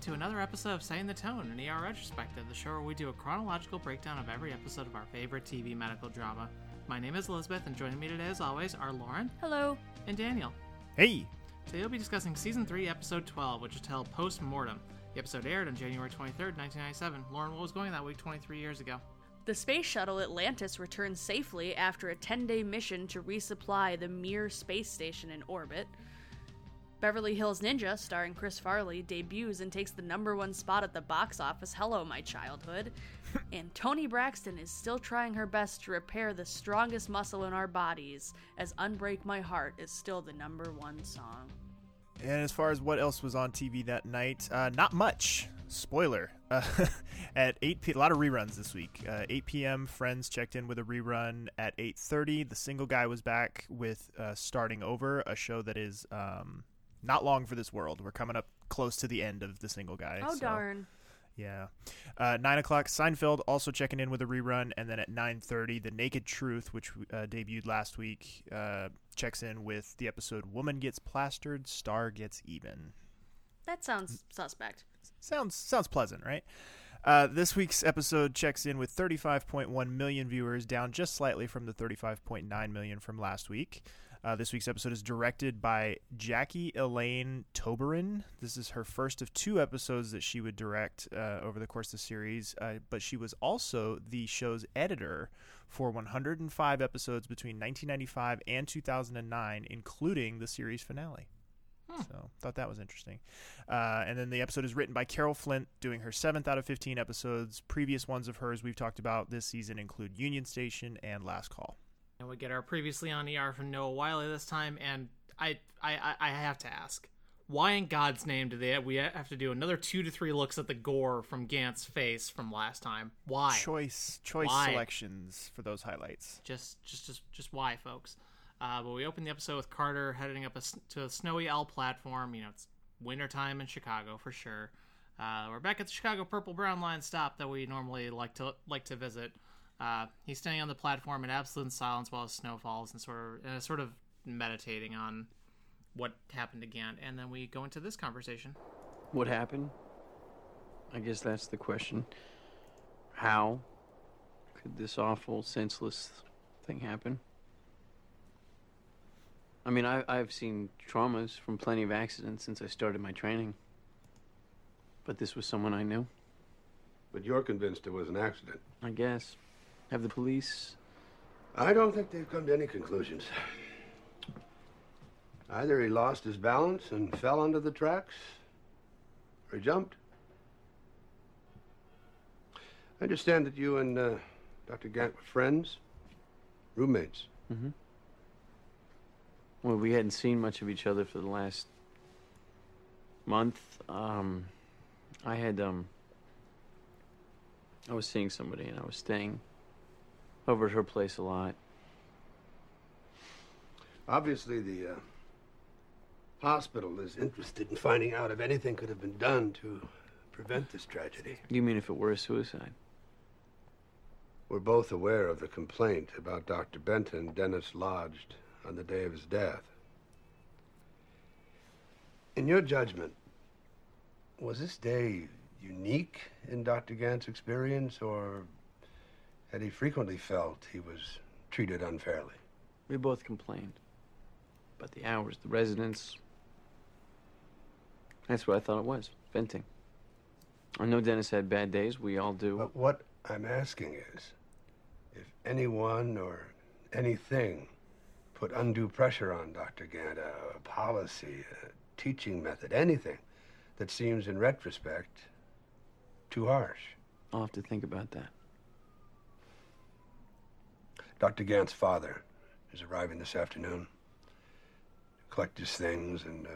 welcome to another episode of Setting the Tone, an ER retrospective, the show where we do a chronological breakdown of every episode of our favorite TV medical drama. My name is Elizabeth, and joining me today, as always, are Lauren Hello. and Daniel. Hey, Today we'll be discussing Season 3, Episode 12, which is titled Post Mortem. The episode aired on January 23rd, 1997. Lauren, what was going that week 23 years ago? The space shuttle Atlantis returns safely after a 10 day mission to resupply the Mir space station in orbit. Beverly Hills Ninja, starring Chris Farley, debuts and takes the number one spot at the box office. Hello, my childhood. and Toni Braxton is still trying her best to repair the strongest muscle in our bodies, as Unbreak My Heart is still the number one song. and as far as what else was on TV that night, uh, not much. Spoiler. Uh, at 8 p. A lot of reruns this week. Uh, 8 p.m. Friends checked in with a rerun at 8:30. The Single Guy was back with uh, Starting Over, a show that is um, not long for this world. We're coming up close to the end of The Single Guy. Oh, so- darn. Yeah. Uh, nine o'clock, Seinfeld also checking in with a rerun, and then at nine thirty, The Naked Truth, which uh, debuted last week, uh, checks in with the episode "Woman Gets Plastered, Star Gets Even." That sounds suspect. Sounds sounds pleasant, right? Uh, this week's episode checks in with 35.1 million viewers, down just slightly from the 35.9 million from last week. Uh, this week's episode is directed by Jacque Elaine Toberen. This is her first of two episodes that she would direct uh, over the course of the series, uh, but she was also the show's editor for 105 episodes between 1995 and 2009, including the series finale. So thought that was interesting. Uh, and then the episode is written by Carol Flint, doing her seventh out of 15 episodes. Previous ones of hers we've talked about this season include Union Station and Last Call. And we get our previously on ER from Noah Wyle this time, and I, I, I- have to ask, why in God's name do they we have to do another two to three looks at the gore from Gant's face from last time? Why? Choice choice Why? selections for those highlights. Just, just, just, just why, folks? Uh, but we open the episode with Carter heading up a to a snowy L platform. You know, it's wintertime in Chicago for sure. Uh, we're back at the Chicago Purple Brown Line stop that we normally like to like to visit. Uh, he's standing on the platform in absolute silence while the snow falls and sort of and sort of meditating on what happened to Gant. And then we go into this conversation. What happened? I guess that's the question. How could this awful, senseless thing happen? I mean, I, I've seen traumas from plenty of accidents since I started my training. But this was someone I knew, But you're convinced it was an accident. I guess. Have the police. I don't think they've come to any conclusions. Either he lost his balance and fell under the tracks, or he jumped. I understand that you and uh, Dr. Gant were friends, roommates. Well, we hadn't seen much of each other for the last month. Um, I had, um, I was seeing somebody and I was staying over at her place a lot. Obviously, the uh, hospital is interested in finding out if anything could have been done to prevent this tragedy. You mean if it were a suicide? We're both aware of the complaint about Dr. Benton Dennis lodged on the day of his death. In your judgment, was this day unique in Dr. Gant's experience, or had he frequently felt he was treated unfairly? We both complained. But the hours, the residents. That's what I thought it was venting. I know Dennis had bad days. We all do. But what I'm asking is if anyone or anything put undue pressure on Dr. Gant, a policy, a teaching method, anything that seems in retrospect too harsh. I'll have to think about that. Dr. Gant's father is arriving this afternoon to collect his things and uh,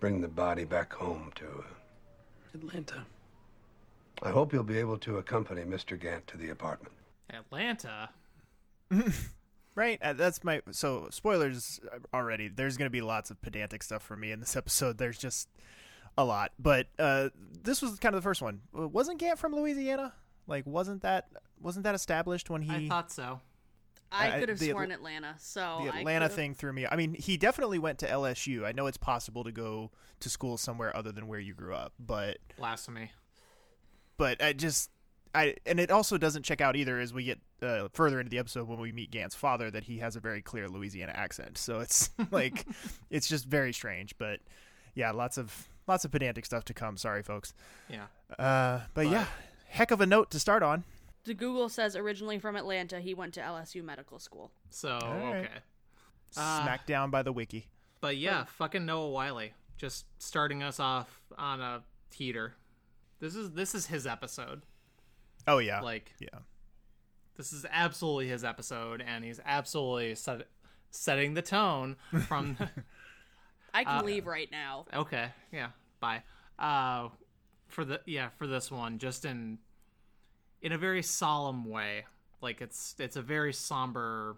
bring the body back home to. Uh, Atlanta. I hope you'll be able to accompany Mr. Gant to the apartment. Atlanta. Right, uh, that's my so spoilers already. There's going to be lots of pedantic stuff for me in this episode. There's just a lot, but uh, this was kind of the first one. Wasn't Gant from Louisiana? Like, wasn't that wasn't that established when he? I thought so. I I- could have the sworn Atl- Atlanta. So the Atlanta could've- thing threw me. I mean, he definitely went to LSU. I know it's possible to go to school somewhere other than where you grew up, but Blasphemy. but I just I and it also doesn't check out either as we get uh, further into the episode when we meet Gant's father that he has a very clear Louisiana accent. So it's like it's just very strange. But yeah, lots of lots of pedantic stuff to come. Sorry, folks. Yeah. Uh, but, But- yeah, heck of a note to start on. The Google says originally from Atlanta, he went to LSU Medical School. So right. okay. Uh, Smacked down by the wiki. But yeah, fucking Noah Wyle just starting us off on a heater. This is this is his episode. Oh yeah, Like yeah. this is absolutely his episode, and he's absolutely set, setting the tone from. I can Uh, leave right now. okay, yeah, bye. Uh, for the yeah for this one, just in in a very solemn way. Like it's it's a very somber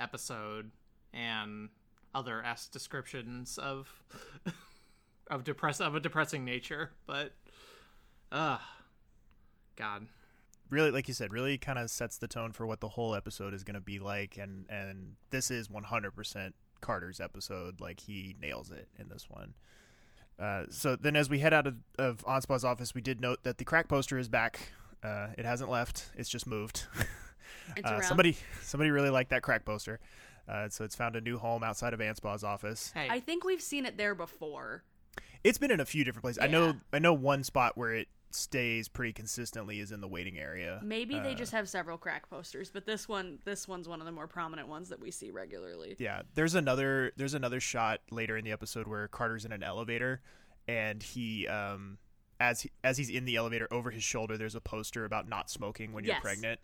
episode, and other s descriptions of of depress of a depressing nature, but uh God. really like you said really kind of sets the tone for what the whole episode is going to be like and and this is 100% carter's episode like he nails it in this one uh, so then as we head out of, of Anspaugh's office we did note that the crack poster is back uh, it hasn't left. It's just moved. It's uh, somebody somebody really liked that crack poster. Uh, so it's found a new home outside of Anspaugh's office. Hey, I think we've seen it there before. it's been in a few different places. I know i know one spot where it stays pretty consistently is in the waiting area. Maybe they Uh, just have several crack posters, but this one, this one's one of the more prominent ones that we see regularly. Yeah, there's another there's another shot later in the episode where Carter's in an elevator, and he um as he, as he's in the elevator over his shoulder there's a poster about not smoking when you're Yes. pregnant.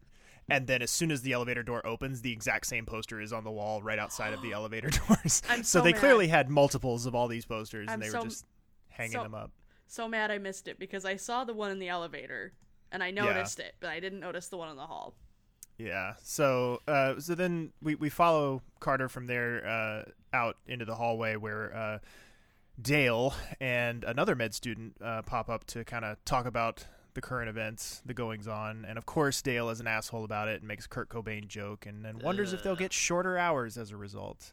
And then as soon as the elevator door opens, the exact same poster is on the wall right outside of the elevator doors. I'm so so they mad. clearly had multiples of all these posters I'm and they so- were just hanging so- them up. So mad I missed it because I saw the one in the elevator and I noticed it, but I didn't notice the one in the hall. Yeah. So uh, so then we, we follow Carter from there uh, out into the hallway where uh, Dale and another med student uh, pop up to kind of talk about the current events, the goings on, and of course Dale is an asshole about it and makes Kurt Cobain joke and then wonders if they'll get shorter hours as a result.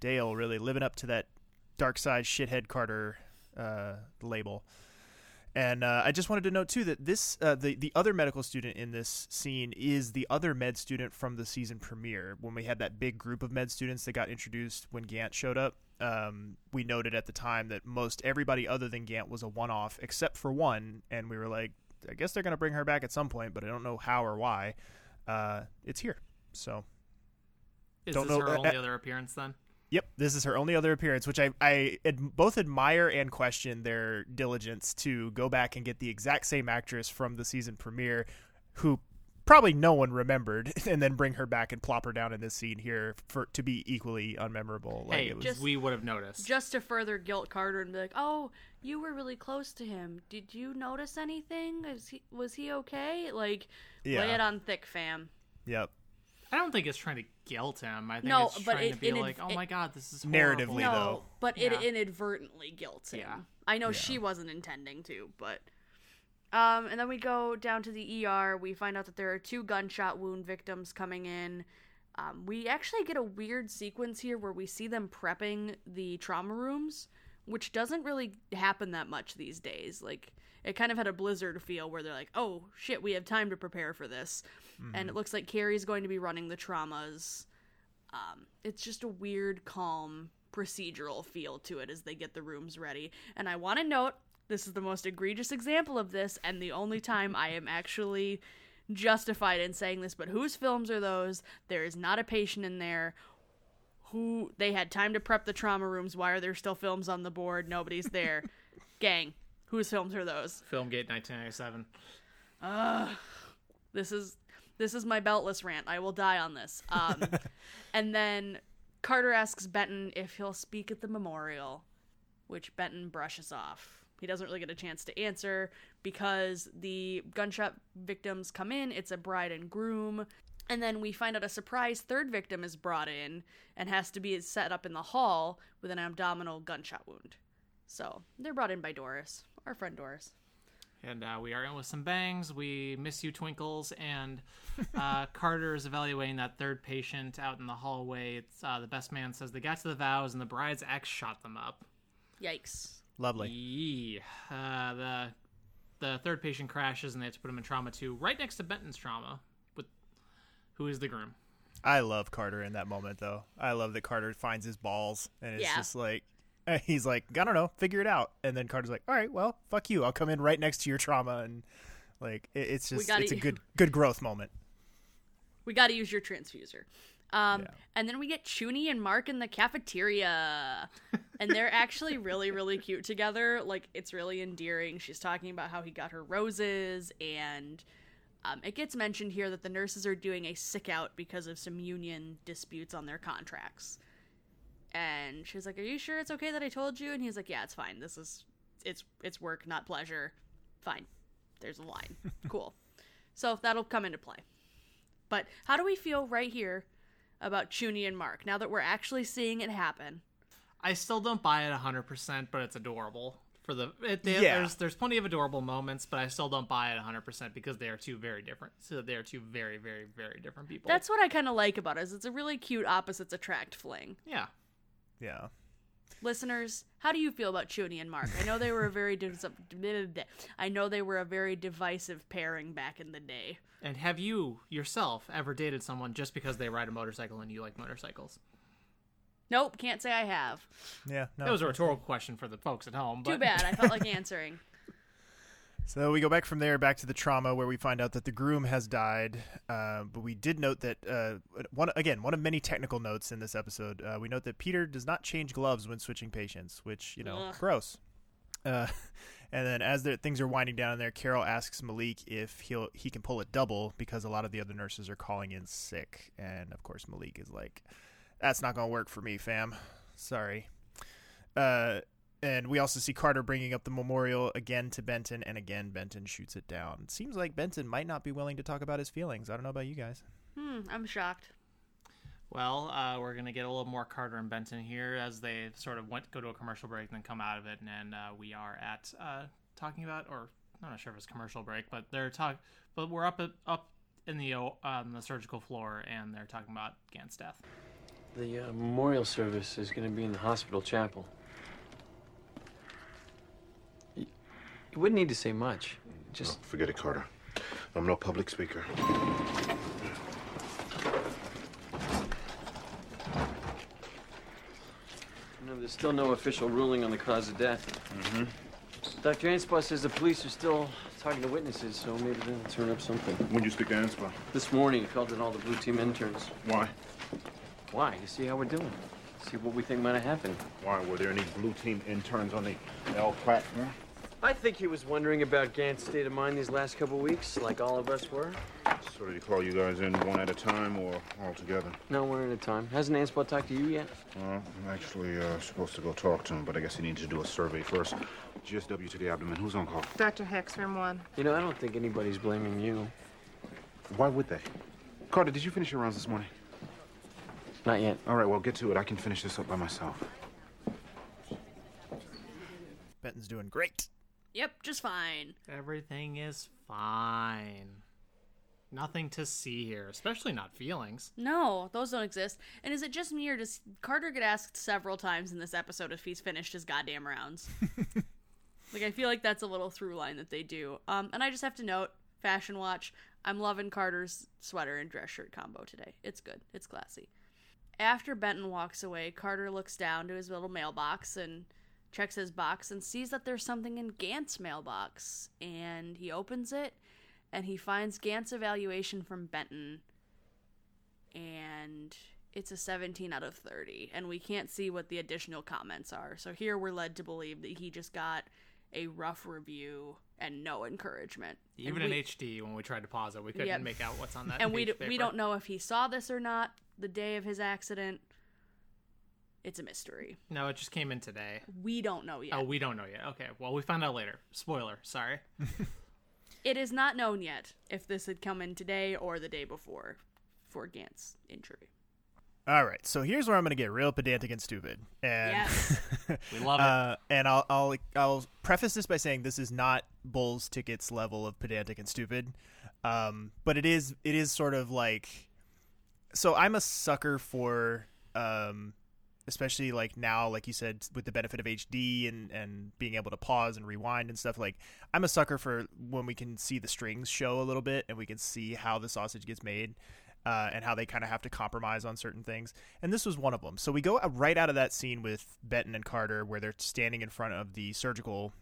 Dale really living up to that dark side shithead Carter uh, label. And uh, I just wanted to note too that this uh, the the other medical student in this scene is the other med student from the season premiere when we had that big group of med students that got introduced when Gant showed up. Um, we noted at the time that most everybody other than Gant was a one off except for one, and we were like, I guess they're gonna bring her back at some point, but I don't know how or why. Uh, it's here, so is don't this know- her uh, only uh, other appearance then? Yep, this is her only other appearance, which I I ad- both admire and question their diligence to go back and get the exact same actress from the season premiere, who probably no one remembered, and then bring her back and plop her down in this scene here for to be equally unmemorable. Like hey, it was, just- we would have noticed. Just to further guilt Carter and be like, "Oh, you were really close to him. Did you notice anything? Is he was he okay?" Like, lay it on thick, fam. yep, I don't think it's trying to guilt him. I think No, it's but trying it- to be it- like, oh my god, this is Narratively, horrible. though. No, but it inadvertently guilts him. Yeah. I know she wasn't intending to, but um and then we go down to the ER. We find out that there are two gunshot wound victims coming in. Um, we actually get a weird sequence here where we see them prepping the trauma rooms, which doesn't really happen that much these days. Like it kind of had a blizzard feel where they're like, "Oh shit, we have time to prepare for this," and it looks like Carrie's going to be running the traumas. Um, it's just a weird, calm, procedural feel to it as they get the rooms ready. And I want to note this is the most egregious example of this, and the only time I am actually justified in saying this. But whose films are those? There is not a patient in there. Who they had time to prep the trauma rooms. Why are there still films on the board? Nobody's there. Gang, whose films are those? Filmgate 1997. this is this is my beltless rant. I will die on this. Um, and then Carter asks Benton if he'll speak at the memorial, which Benton brushes off. He doesn't really get a chance to answer because the gunshot victims come in. It's a bride and groom. And then we find out a surprise third victim is brought in and has to be set up in the hall with an abdominal gunshot wound. So they're brought in by Doris, our friend Doris. And uh, we are in with some bangs. We miss you, Twinkles. And uh, Carter is evaluating that third patient out in the hallway. It's, uh, the best man says they got to the vows, and the bride's ex shot them up. Yikes. Lovely. Yee. Uh, the the third patient crashes, and they have to put him in trauma two, right next to Benton's trauma, with who is the groom. I love Carter in that moment, though. I love that Carter finds his balls, and it's Yeah. just like he's like, I don't know, figure it out. And then Carter's like, All right, well, fuck you. I'll come in right next to your trauma, and like it, it's just it's a good good growth moment. We got to use your transfuser. Um, Yeah. And then we get Chuny and Mark in the cafeteria. and they're actually really, really cute together. Like, it's really endearing. She's talking about how he got her roses. And um, it gets mentioned here that the nurses are doing a sick out because of some union disputes on their contracts. And she's like, Are you sure it's okay that I told you? And he's like, Yeah, it's fine. This is, it's, it's work, not pleasure. Fine. There's a line. cool. So that'll come into play. But how do we feel right here about Chuny and Mark now that we're actually seeing it happen? I still don't buy it 100%, but it's adorable. For the it, they, Yeah. there's there's plenty of adorable moments, but I still don't buy it 100% because they are two very different. So they are two very very very different people. That's what I kind of like about it. Is it's a really cute opposites attract fling. yeah. Yeah. Listeners, how do you feel about Chuny and Mark? I know they were a very dis- I know they were a very divisive pairing back in the day. And have you yourself ever dated someone just because they ride a motorcycle and you like motorcycles? Nope, can't say I have. Yeah. No. That was a rhetorical question for the folks at home. But Too bad. I felt like answering. So we go back from there back to the trauma where we find out that the groom has died. Uh, but we did note that uh, one again one of many technical notes in this episode. Uh, we note that Peter does not change gloves when switching patients, which you know, Ugh. gross. Uh, and then as the, things are winding down in there, Carol asks Malik if he'll he can pull a double because a lot of the other nurses are calling in sick, and of course Malik is like, "That's not gonna work for me, fam. Sorry." Uh, and we also see Carter bringing up the memorial again to Benton, and again Benton shoots it down. It seems like Benton might not be willing to talk about his feelings. I don't know about you guys. Hmm, I'm shocked. Well, uh, we're gonna get a little more Carter and Benton here as they sort of went go to a commercial break and then come out of it, and then uh, we are at uh, talking about, or I'm not sure if it's commercial break, but they're talk, but we're up at, up in the o- on the surgical floor, and they're talking about Gant's death. The uh, memorial service is going to be in the hospital chapel. You, you wouldn't need to say much. Just Oh, forget it, Carter. I'm no public speaker. you know, there's still no official ruling on the cause of death. Mm-hmm. Dr. Anspaugh says the police are still talking to witnesses, so maybe they'll turn up something. When you speak to Anspaugh? This morning, he called in all the blue team interns. Why? Why? You see how we're doing. See what we think might have happened. Why? Were there any blue team interns on the L platform? I think he was wondering about Gant's state of mind these last couple weeks, like all of us were. So did he call you guys in one at a time or all together? No, one at a time. Hasn't Anspaugh talked to you yet? Well, I'm actually uh, supposed to go talk to him, but I guess he needs to do a survey first. GSW to the abdomen. Who's on call? Dr. Hicks, room one. You know, I don't think anybody's blaming you. Why would they? Carter, did you finish your rounds this morning? Not yet. All right, well, get to it. I can finish this up by myself. Benton's doing great. Yep, just fine. Everything is fine. Nothing to see here, especially not feelings. No, those don't exist. And is it just me or does Carter get asked several times in this episode if he's finished his goddamn rounds? like I feel like that's a little through line that they do. Um, and I just have to note, fashion watch. I'm loving Carter's sweater and dress shirt combo today. It's good. It's classy. After Benton walks away, Carter looks down to his little mailbox and checks his box and sees that there's something in Gant's mailbox. And he opens it and he finds Gant's evaluation from Benton. And it's a 17 out of 30 and we can't see what the additional comments are. So here we're led to believe that he just got a rough review and no encouragement. Even and in HD, when we tried to pause it, we couldn't make out what's on that. and we, d- we don't know if he saw this or not the day of his accident it's a mystery No, it just came in today. we don't know yet Oh, we don't know yet. Okay, well, we find out later. Spoiler. Sorry. it is not known yet if this had come in today or the day before for gant's injury All right, so here's where I'm going to get real pedantic and stupid, and Yes. We love it. uh, and I'll I'll I'll preface this by saying this is not Bulls tickets level of pedantic and stupid, um, but it is it is sort of like, so I'm a sucker for, um, especially like now, like you said, with the benefit of HD and and being able to pause and rewind and stuff. Like I'm a sucker for when we can see the strings show a little bit and we can see how the sausage gets made uh, and how they kind of have to compromise on certain things. And this was one of them. So we go right out of that scene with Benton and Carter, where they're standing in front of the surgical,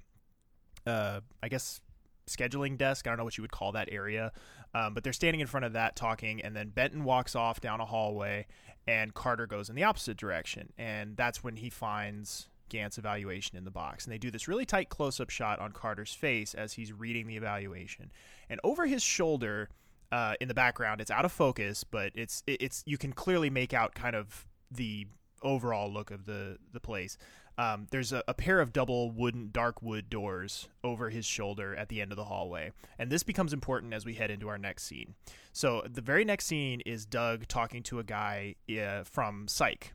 uh, I guess, scheduling desk. I don't know what you would call that area, um, but they're standing in front of that talking. And then Benton walks off down a hallway, and Carter goes in the opposite direction. And that's when he finds Gant's evaluation in the box. And they do this really tight close up shot on Carter's face as he's reading the evaluation. And over his shoulder, uh, in the background. It's out of focus, but it's it's you can clearly make out kind of the overall look of the the place. Um, there's a, a pair of double wooden dark wood doors over his shoulder at the end of the hallway, and this becomes important as we head into our next scene. So the very next scene is Doug talking to a guy uh, from Psych.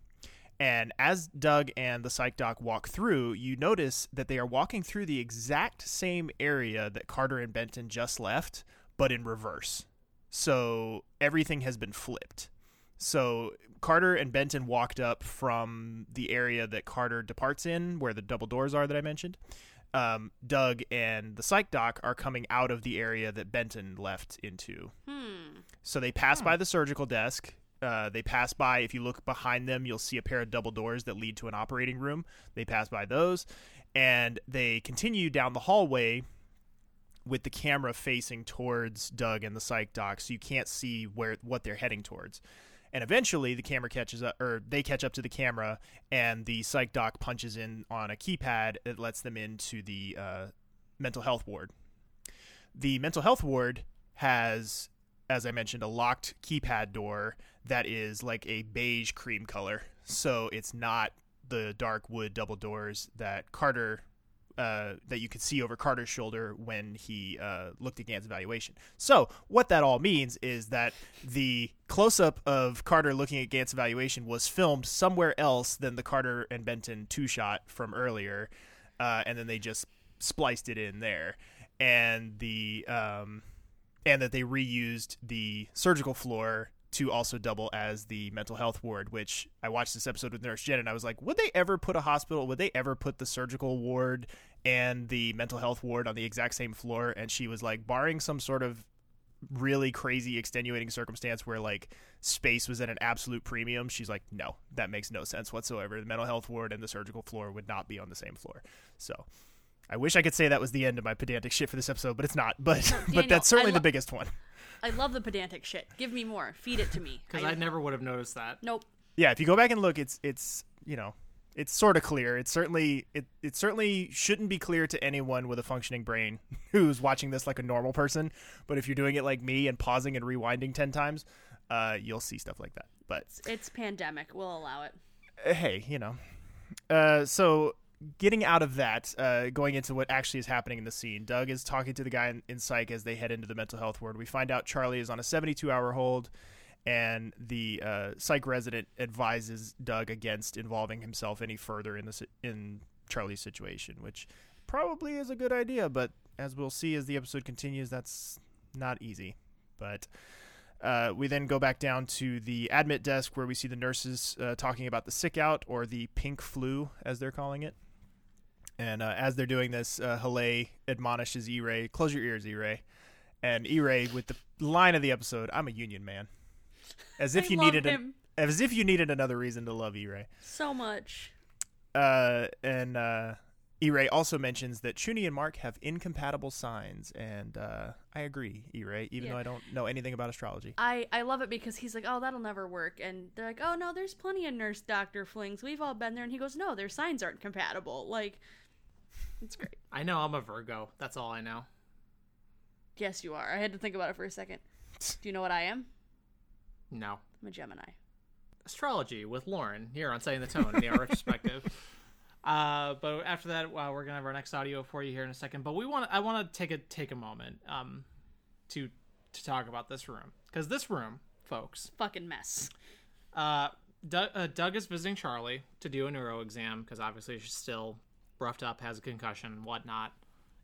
And as Doug and the psych doc walk through, you notice that they are walking through the exact same area that Carter and Benton just left, but in reverse. So everything has been flipped. So Carter and Benton walked up from the area that Carter departs in, where the double doors are that I mentioned. Um, Doug and the psych doc are coming out of the area that Benton left into. Hmm. So they pass by the surgical desk. Uh, they pass by. If you look behind them, you'll see a pair of double doors that lead to an operating room. They pass by those, and they continue down the hallway with the camera facing towards Doug and the psych doc, so you can't see where what they're heading towards. And eventually, the camera catches up, or they catch up to the camera, and the psych doc punches in on a keypad that lets them into the uh, mental health ward. The mental health ward has, as I mentioned, a locked keypad door that is like a beige cream color. So it's not the dark wood double doors that Carter uh, that you could see over Carter's shoulder when he uh, looked at Gant's evaluation. So, what that all means is that the close up of Carter looking at Gant's evaluation was filmed somewhere else than the Carter and Benton two shot from earlier, uh, and then they just spliced it in there. And the um, and that they reused the surgical floor to also double as the mental health ward, which I watched this episode with Nurse Jen and I was like, would they ever put a hospital, would they ever put the surgical ward and the mental health ward on the exact same floor? And she was like, barring some sort of really crazy extenuating circumstance where like space was at an absolute premium, she's like, no, that makes no sense whatsoever. The mental health ward and the surgical floor would not be on the same floor. So I wish I could say that was the end of my pedantic shit for this episode, but it's not. But but that's certainly lo- the biggest one. I love the pedantic shit. Give me more. Feed it to me. Because I never would have noticed that. Nope. yeah, if you go back and look, it's it's you know it's sort of clear. It's certainly it it certainly shouldn't be clear to anyone with a functioning brain who's watching this like a normal person. But if you're doing it like me and pausing and rewinding ten times, uh, you'll see stuff like that. But It's, it's pandemic. We'll allow it. uh, hey, you know, uh, so getting out of that, uh, going into what actually is happening in the scene, Doug is talking to the guy in, in psych as they head into the mental health ward. We find out Charlie is on a 72 hour hold, and the uh, psych resident advises Doug against involving himself any further in the in Charlie's situation, which probably is a good idea. But as we'll see as the episode continues, that's not easy. But uh, we then go back down to the admit desk where we see the nurses uh, talking about the sick out or the pink flu, as they're calling it. And uh, as they're doing this, uh, Haleh admonishes E-Ray, close your ears, E-Ray. And E-Ray, with the line of the episode, I'm a union man. As if I you love needed him an, as if you needed another reason to love E-Ray. so much. Uh, and uh, E-Ray also mentions that Chuny and Mark have incompatible signs, and uh, I agree, E-Ray, even Yeah. though I don't know anything about astrology. I, I love it because he's like, oh, that'll never work. And they're like, oh, no, there's plenty of nurse doctor flings. We've all been there. And he goes, no, their signs aren't compatible. Like, it's great. I know I'm a Virgo. That's all I know. Yes, you are. I had to think about it for a second. Do you know what I am? No. I'm a Gemini. Astrology with Lauren here on Setting the Tone in the Retrospective. Uh, but after that, well, we're gonna have our next audio for you here in a second. But we want I want to take a take a moment um to to talk about this room because this room, folks, Fucking mess. uh, Doug, uh, Doug is visiting Charlie to do a neuro exam because obviously she's still roughed up, has a concussion, whatnot.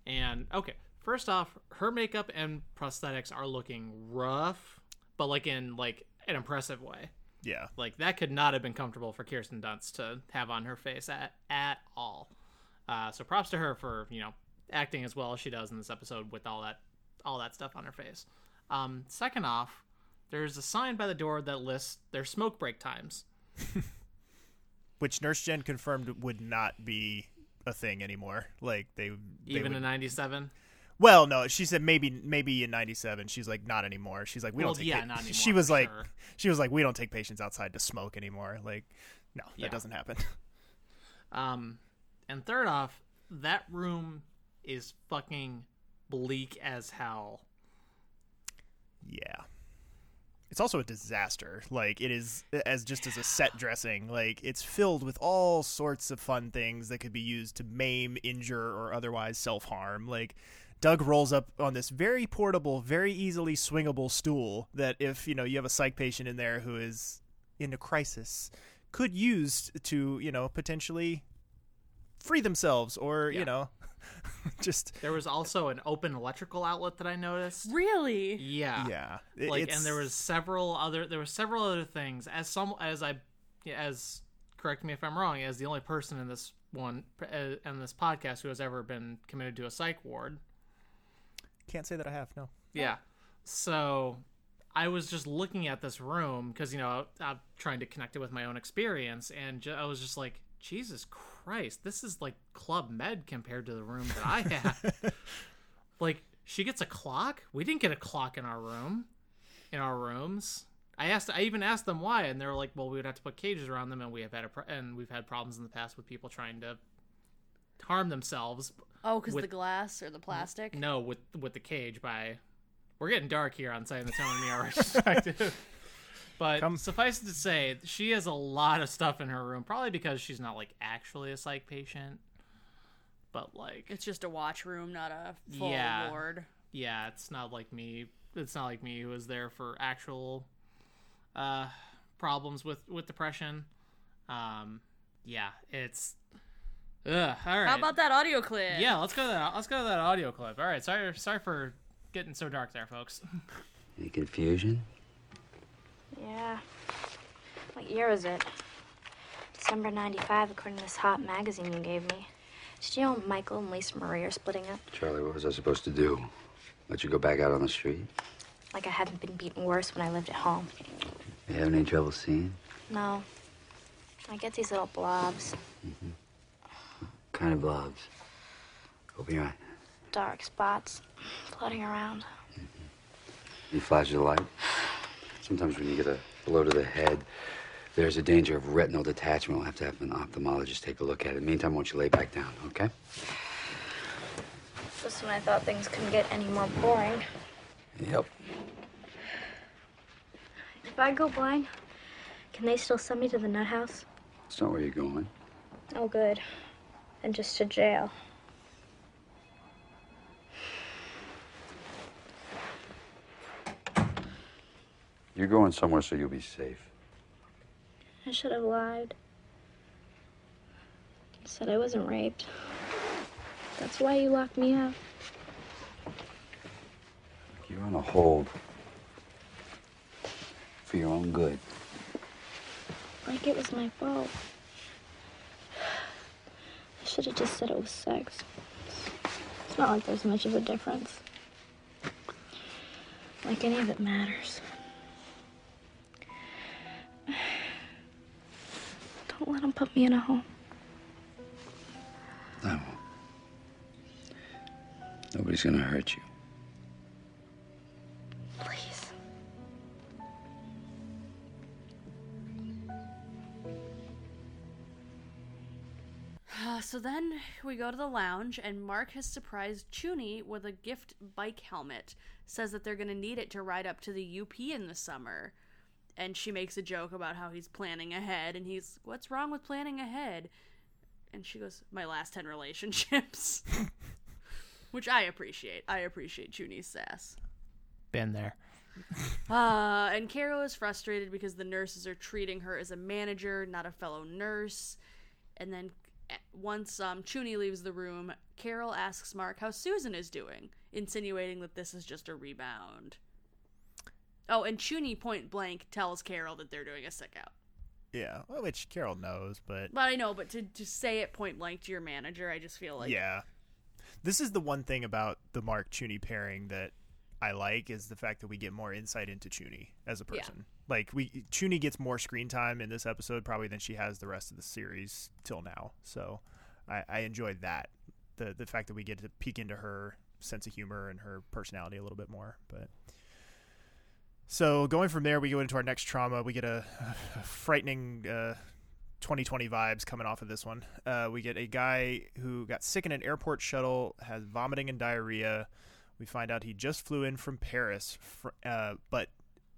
And okay, first off, her makeup and prosthetics are looking rough, but like in like an impressive way. Yeah. Like that could not have been comfortable for Kirsten Dunst to have on her face at at all. Uh, so props to her for you know acting as well as she does in this episode with all that all that stuff on her face. Um, second off, there's a sign by the door that lists their smoke break times. Which Nurse Jen confirmed would not be a thing anymore. Like they, they Even would- in '97. Well, no, she said maybe maybe in '97. She's like not anymore. She's like we Well, don't take. yeah, pa- not She was like sure. she was like we don't take patients outside to smoke anymore. Like no, that Yeah. doesn't happen. Um, and third off, that room is fucking bleak as hell. yeah. It's also a disaster. Like it is as just as a set dressing. Like it's filled with all sorts of fun things that could be used to maim, injure, or otherwise self harm. Like Doug rolls up on this very portable, very easily swingable stool that if you know you have a psych patient in there who is in a crisis, could use to you know potentially free themselves or Yeah. you know just There was also an open electrical outlet that I noticed. Really? Yeah. yeah. It- like it's- and there was several other there were several other things as some as i as correct me if i'm wrong as the only person in this one uh, in this podcast who has ever been committed to a psych ward can't say that I have no. yeah. So i was just looking at this room because you know i'm trying to connect it with my own experience and ju- i was just like jesus christ this is like club med compared to the room that i had. Like she gets a clock? We didn't get a clock in our room in our rooms. I asked i even asked them why and they were like well we would have to put cages around them and we have had a pro- and we've had problems in the past with people trying to harm themselves Oh, because the glass or the plastic? no with with the cage by we're getting dark here on San Antonio and our perspective but Come- suffice it to say she has a lot of stuff in her room probably because she's not like actually a psych patient but like It's just a watch room, not a full Yeah. ward. yeah, it's not like me. It's not like me who was there for actual uh, problems with with depression. Um, yeah, it's. Ugh, all right. How about that audio clip? Yeah, let's go to that. Let's go to that audio clip. All right, sorry, sorry for getting so dark there, folks. Any confusion? Yeah. What year is it? December 95, according to this hot magazine you gave me. Did you know Michael and Lisa Marie are splitting up? Charlie, what was I supposed to do? Let you go back out on the street? Like I hadn't been beaten worse when I lived at home. You having any trouble seeing? No. I get these little blobs, mm-hmm. Kind of blobs? Open your eye. dark spots, floating around. Mm-hmm. You flash the light? Sometimes when you get a blow to the head, there's a danger of retinal detachment. We'll have to have an ophthalmologist take a look at it. Meantime, won't you lay back down, okay? Just when I thought things couldn't get any more boring. Yep. If I go blind, can they still send me to the nut house? It's not where you're going. Oh, good. Then just to jail. You're going somewhere so you'll be safe. I should have lied. Said I wasn't raped. That's why you locked me up. You're on a hold. For your own good. Like it was my fault. Should have just said it was sex. It's not like there's much of a difference. Like any of it matters. Don't let him put me in a home. I won't. Nobody's gonna hurt you. So then we go to the lounge, and Mark has surprised Chuny with a gift bike helmet. Says that they're going to need it to ride up to the UP in the summer. And she makes a joke about how he's planning ahead, and he's, What's wrong with planning ahead? And she goes, My last 10 relationships. Which I appreciate. I appreciate Chuny's sass. Been there. Uh, and Carol is frustrated because the nurses are treating her as a manager, not a fellow nurse. And then once um, Chuny leaves the room, Carol asks Mark how Susan is doing, insinuating that this is just a rebound. Oh, and Chuny point blank tells Carol that they're doing a sick out. Yeah, well, which Carol knows, but But I know, but to, to say it point blank to your manager, I just feel like yeah, this is the one thing about the Mark Chuny pairing that I like is the fact that we get more insight into Chuny as a Yeah. person. Like we Chuny gets more screen time in this episode probably than she has the rest of the series till now. So I, I enjoyed that the the fact that we get to peek into her sense of humor and her personality a little bit more. But so going from there, we go into our next trauma. We get a, a frightening. Uh, 2020 vibes coming off of this one. Uh, we get a guy who got sick in an airport shuttle, has vomiting and diarrhea. We find out he just flew in from Paris, uh, but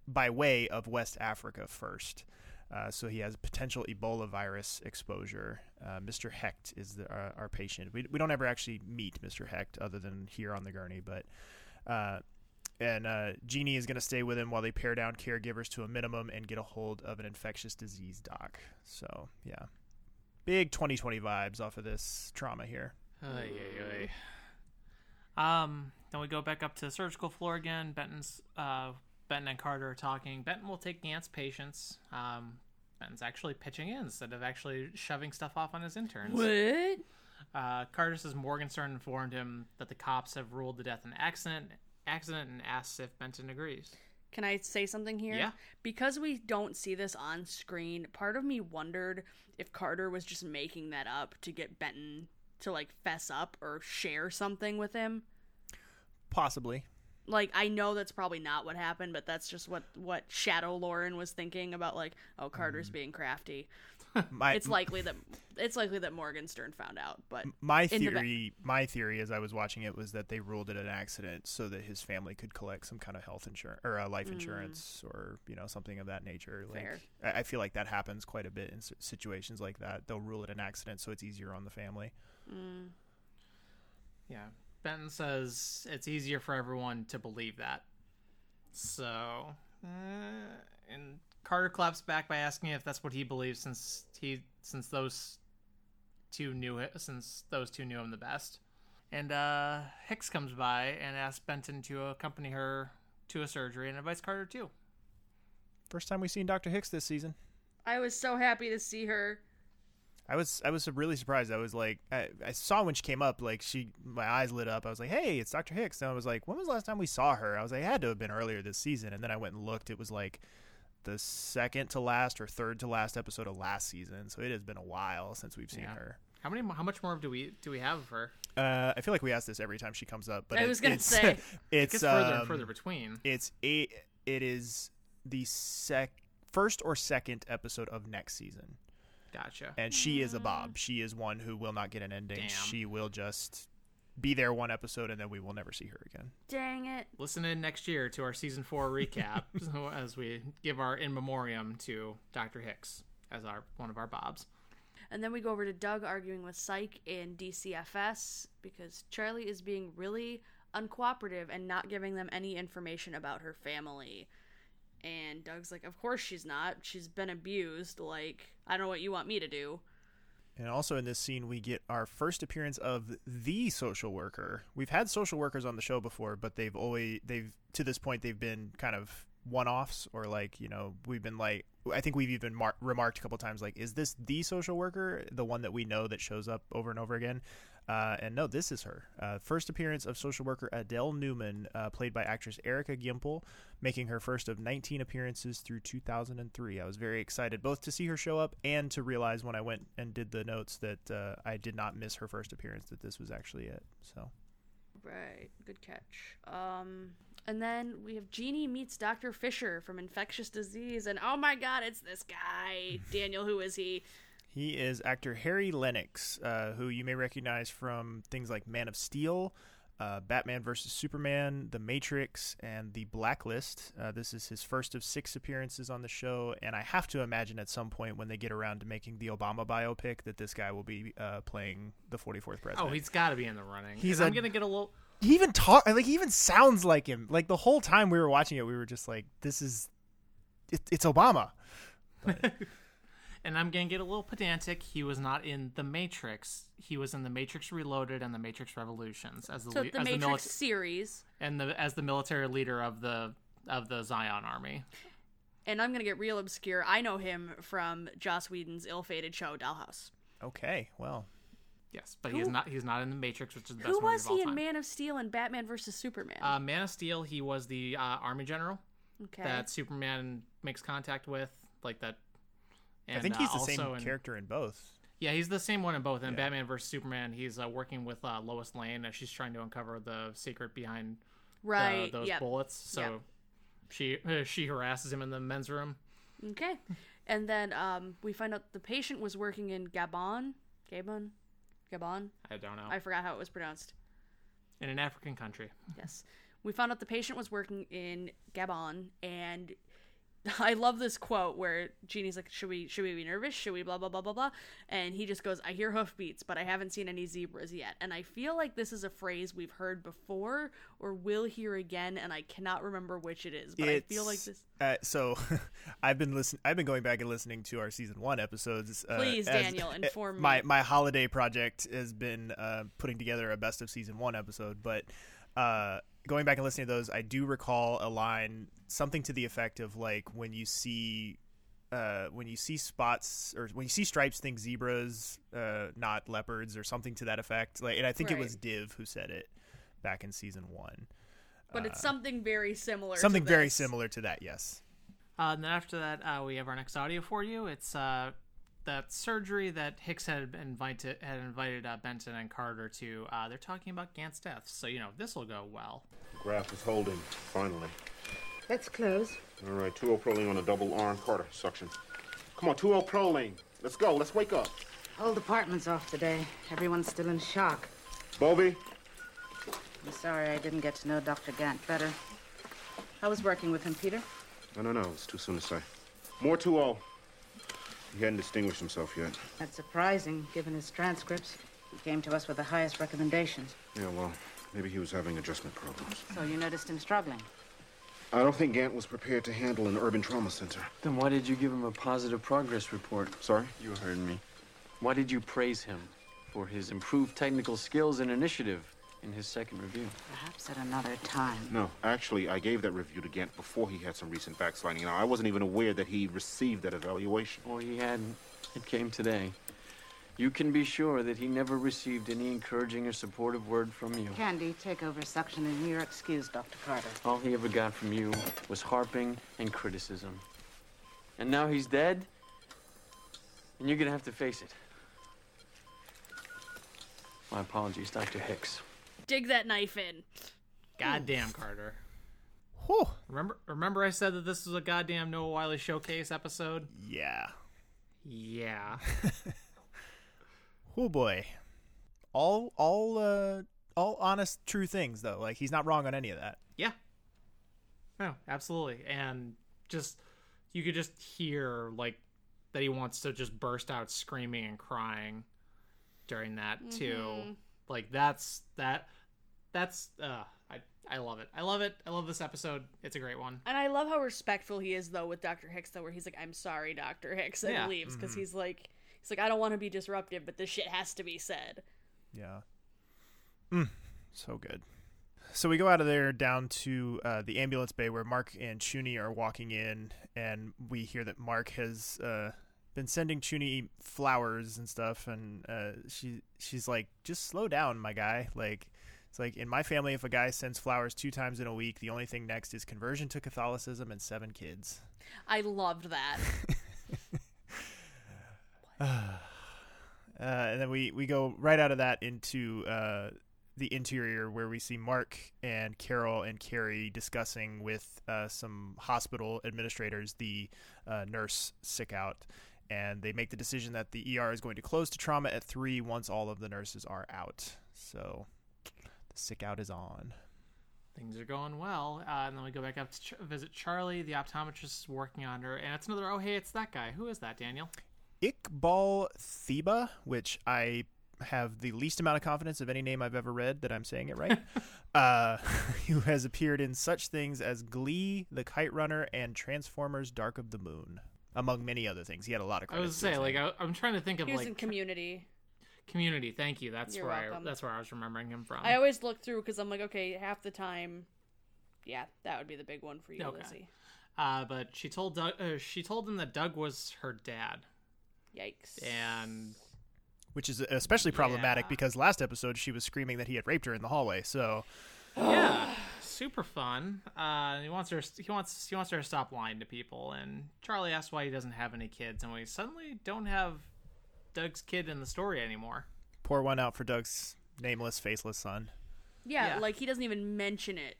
by way of West Africa first. Uh, so he has potential Ebola virus exposure. Uh, Mr. Hecht is the, our, our patient. We, we don't ever actually meet Mr. Hecht other than here on the gurney, but uh, and uh, Jeanie is going to stay with him while they pare down caregivers to a minimum and get a hold of an infectious disease doc. So yeah, big 2020 vibes off of this trauma here. Ay, ay, ay. Um, then we go back up to the surgical floor again. Benton's uh, Benton and Carter are talking. Benton will take Gant's patients. Um, Benton's actually pitching in instead of actually shoving stuff off on his interns. What? Uh, Carter says Morgenstern informed him that the cops have ruled the death an accident, accident, and asks if Benton agrees. Can I say something here? Yeah. Because we don't see this on screen, part of me wondered if Carter was just making that up to get Benton to like fess up or share something with him. Possibly. Like I know that's probably not what happened, but that's just what what Shadow Lauren was thinking about like, oh, Carter's being crafty. My It's likely that it's likely that Morgenstern found out, but my in the theory my theory as I was watching it was that they ruled it an accident so that his family could collect some kind of health insurance or uh, life insurance or you know something of that nature. Like Mm. Fair. I, I feel like that happens quite a bit in situations like that. They'll rule it an accident so it's easier on the family. Yeah. Benton says it's easier for everyone to believe that. So, uh, and Carter claps back by asking if that's what he believes, since he since those two knew it, since those two knew him the best. And uh, Hicks comes by and asks Benton to accompany her to a surgery and invites Carter too. First time we've seen Dr. Hicks this season. I was so happy to see her. I was I was really surprised. I was like I, I saw when she came up, like she my eyes lit up. I was like, hey, it's Dr. Hicks. And I was like, when was the last time we saw her? I was like, it had to have been earlier this season. And then I went and looked. It was like the second to last or third to last episode of last season. So it has been a while since we've seen Yeah. her. How many? How much more do we do we have of her? Uh, I feel like we ask this every time she comes up, but I it- was gonna it's, say. It it's gets further um, and further between. It's a it is the sec first or second episode of next season. Gotcha. and she is a Bob. Mm-hmm. She is one who will not get an ending. Damn. She will just be there one episode, and then we will never see her again. Dang it. Listen in next year to our season four recap so as we give our in memoriam to Dr. Hicks as our one of our Bobs. And then we go over to Doug arguing with Psych in DCFS because Charlie is being really uncooperative and not giving them any information about her family. And Doug's like, Of course she's not. She's been abused. Like, I don't know what you want me to do. And also in this scene, we get our first appearance of the social worker. We've had social workers on the show before, but they've always they've to this point they've been kind of one-offs or like you know we've been like I think we've even mar- remarked a couple times like is this the social worker the one that we know that shows up over and over again uh, and no this is her uh, first appearance of social worker Adele Newman uh, played by actress Erica Gimpel making her first of 19 appearances through 2003 I was very excited both to see her show up and to realize when I went and did the notes that uh, I did not miss her first appearance that this was actually it so Right. Good catch. Um, and then we have Jeanie meets Dr. Fisher from infectious disease, and oh my god, it's this guy. Daniel, who is he? He is actor Harry Lennix, uh, who you may recognize from things like Man of Steel, uh, Batman vs. Superman, The Matrix, and The Blacklist. Uh, this is his first of six appearances on the show, and I have to imagine at some point when they get around to making the Obama biopic that this guy will be uh, playing the 44th president. Oh, he's got to be in the running. He's And I'm gonna get a little he even talk like he even sounds like him. Like the whole time we were watching it, we were just like, "This is, it, it's Obama." and I'm gonna get a little pedantic. He was not in the Matrix. He was in the Matrix Reloaded and the Matrix Revolutions as the, So lea- the as Matrix the mili- series, and the as the military leader of the of the Zion army. and I'm gonna get real obscure. I know him from Joss Whedon's ill-fated show Dollhouse. Okay, well, Yes, but he's not he's not in the Matrix, which is the best Who movie was of all he in time. Man of Steel and Batman versus Superman? Uh, Man of Steel, he was the uh, army general okay. that Superman makes contact with, like that. And, I think uh, he's the same in- character in both. Yeah, he's the same one in both. In Yeah. Batman vs Superman, he's uh, working with uh, Lois Lane as she's trying to uncover the secret behind uh, right. those yep. bullets. So Yep. she uh, she harasses him in the men's room. Okay. And then um, we find out the patient was working in Gabon. Gabon? Gabon? I don't know I forgot how it was pronounced. in an African country. Yes. We found out the patient was working in Gabon and I love this quote where Jeanie's like, Should we should we be nervous? Should we blah blah blah blah blah? And he just goes, I hear hoofbeats, but I haven't seen any zebras yet. And I feel like this is a phrase we've heard before or will hear again, and I cannot remember which it is. But I feel like this Uh, so, I've been listening. I've been going back and listening to our season one episodes. Uh, Please, as- Daniel, inform me. My my holiday project has been uh, putting together a best of season one episode, but uh, going back and listening to those, I do recall a line, something to the effect of like when you see. Uh, when you see spots or when you see stripes, think zebras, uh, not leopards, or something to that effect. Like, and I think it was Div who said it back in season one. but it's something very similar. to Something very similar to that. Yes. Uh, and then after that, uh, we have our next audio for you. It's uh, that surgery that Hicks had invited had invited uh, Benton and Carter to. Uh, they're talking about Gant's death, so you know this will go well. Graph is holding, finally. Let's close. All right, 2 prolene on a double arm. Carter, suction. Come on, 2 prolene. Let's go, let's wake up. Whole department's off today. Everyone's still in shock. Bovie? I'm sorry I didn't get to know Dr. Gant better. I was working with him, Peter. No, no, no, it's too soon to say. More 2 He hadn't distinguished himself yet. That's surprising, given his transcripts. He came to us with the highest recommendations. Yeah, well, maybe he was having adjustment problems. So you noticed him struggling. I don't think Gant was prepared to handle an urban trauma center. Then why did you give him a positive progress report? Sorry? You heard me. Why did you praise him for his improved technical skills and initiative in his second review? Perhaps at another time. No, actually, I gave that review to Gant before he had some recent backsliding. Now, I wasn't even aware that he received that evaluation. Or he hadn't. It came today. You can be sure that he never received any encouraging or supportive word from you. Candy, take over suction and you're excused, Dr. Carter. All he ever got from you was harping and criticism. And now he's dead, and you're gonna have to face it. My apologies, Dr. Hicks. Dig that knife in. Goddamn, Carter. Whew. Remember, remember, I said that this was a goddamn Noah Wyle showcase episode. Yeah. Yeah. Oh boy. All all uh all honest true things though. Like he's not wrong on any of that. Yeah. No, absolutely. And just you could just hear like that he wants to just burst out screaming and crying during that too. Like that's that that's uh I I love it. I love it. I love this episode. It's a great one. And I love how respectful he is though with Dr. Hicks though, where he's like, "I'm sorry, Dr. Hicks," and Yeah. leaves because he's like, he's like, "I don't want to be disruptive, but this shit has to be said." Yeah. Mm, so good. So we go out of there down to uh, the ambulance bay where Mark and Chuny are walking in, and we hear that Mark has uh, been sending Chuny flowers and stuff, and uh, she she's like, "Just slow down, my guy." Like, it's like in my family, if a guy sends flowers two times in a week, the only thing next is conversion to Catholicism and seven kids. I loved that. Uh, and then we, we go right out of that into uh, the interior where we see Mark and Carol and Kerry discussing with uh, some hospital administrators the uh, nurse sick out. And they make the decision that the ER is going to close to trauma at 3 once all of the nurses are out. So sick out is on. Things are going well. Uh, and then we go back up to ch- visit Charlie. The optometrist is working on her. And it's another, oh, hey, it's that guy. Who is that, Daniel? Iqbal Theba, which I have the least amount of confidence of any name I've ever read that I'm saying it right. uh, who has appeared in such things as Glee, The Kite Runner, and Transformers: Dark of the Moon, among many other things. He had a lot of. Credits. I was Credits to say like. I, I'm trying to think of He was like in Community. Community. Thank you. That's You're where I that's where I was remembering him from. I always look through because I'm like, okay, half the time, yeah, that would be the big one for you, Okay. Lizzie. Uh, but she told Doug, uh, she told him that Doug was her dad, Yikes. and which is especially problematic Yeah. because last episode she was screaming that he had raped her in the hallway. So yeah, super fun. Uh, he wants her. He wants. He wants her to stop lying to people. And Charlie asks why he doesn't have any kids, and we suddenly don't have Doug's kid in the story anymore. pour one out for Doug's nameless, faceless son. yeah, yeah. like he doesn't even mention it.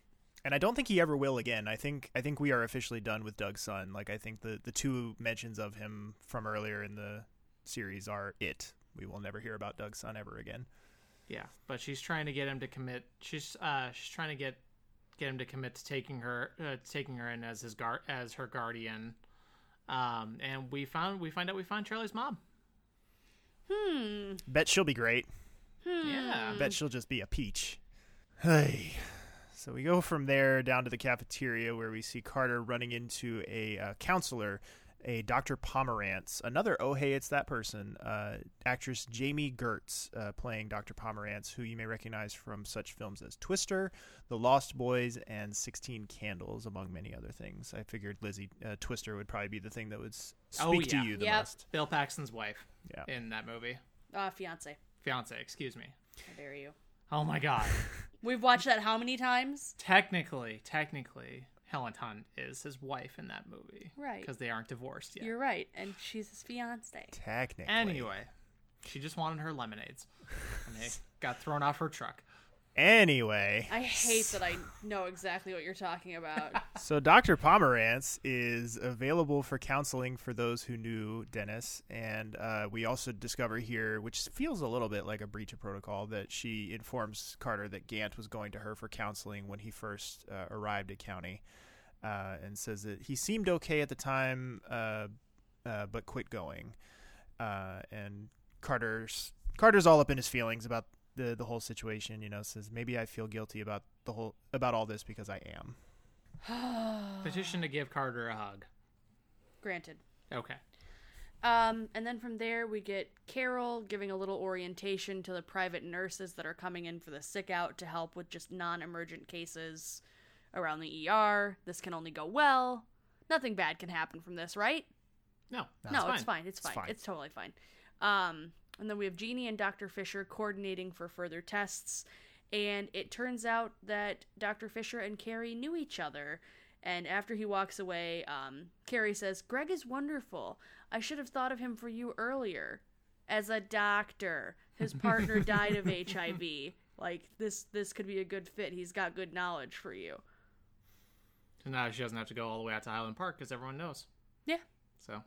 And I don't think he ever will again. I think I think we are officially done with Doug's son. Like I think the the two mentions of him from earlier in the series are it. We will never hear about Doug's son ever again. Yeah, but she's trying to get him to commit. She's uh, she's trying to get get him to commit to taking her uh, taking her in as his guard as her guardian. Um, and we found we find out we find Charlie's mom. Hmm. Bet she'll be great. Yeah, Bet she'll just be a peach. Hey. So we go from there down to the cafeteria where we see Carter running into a uh, counselor, a Dr. Pomerantz, another oh hey it's that person, uh, actress Jami Gertz uh, playing Dr. Pomerantz, who you may recognize from such films as Twister, The Lost Boys, and Sixteen Candles, among many other things. I figured Lizzie uh, Twister would probably be the thing that would speak Oh, to you the Yep. most. Bill Paxton's wife Yeah. in that movie, Uh, fiance. fiance. Excuse me. How dare you? Oh my god. We've watched that how many times? technically, technically, Helen Hunt is his wife in that movie, Right. Because they aren't divorced yet. You're right, and she's his fiance. Technically. Anyway, she just wanted her lemonades, and they got thrown off her truck. Anyway. I hate that I know exactly what you're talking about. So Dr. Pomerantz is available for counseling for those who knew Dennis, and uh, we also discover here, which feels a little bit like a breach of protocol, that she informs Carter that Gant was going to her for counseling when he first uh, arrived at County, uh, and says that he seemed okay at the time, uh, uh, but quit going. Uh, and Carter's Carter's all up in his feelings about the the whole situation. You know, says maybe I feel guilty about the whole about all this because I am. Petition to give Carter a hug. Granted. Okay. Um, and then from there, we get Carol giving a little orientation to the private nurses that are coming in for the sick out to help with just non emergent cases around the ER. This can only go well. Nothing bad can happen from this, right? No, no, it's fine. It's fine. fine. It's totally fine. Um, and then we have Jeanie and Dr. Fisher coordinating for further tests. And it turns out that Dr. Fisher and Kerry knew each other. And after he walks away, um, Kerry says, Greg is wonderful. I should have thought of him for you earlier. As a doctor. His partner died of HIV. Like this this could be a good fit. He's got good knowledge for you. So now she doesn't have to go all the way out to Highland Park because everyone knows. Yeah, So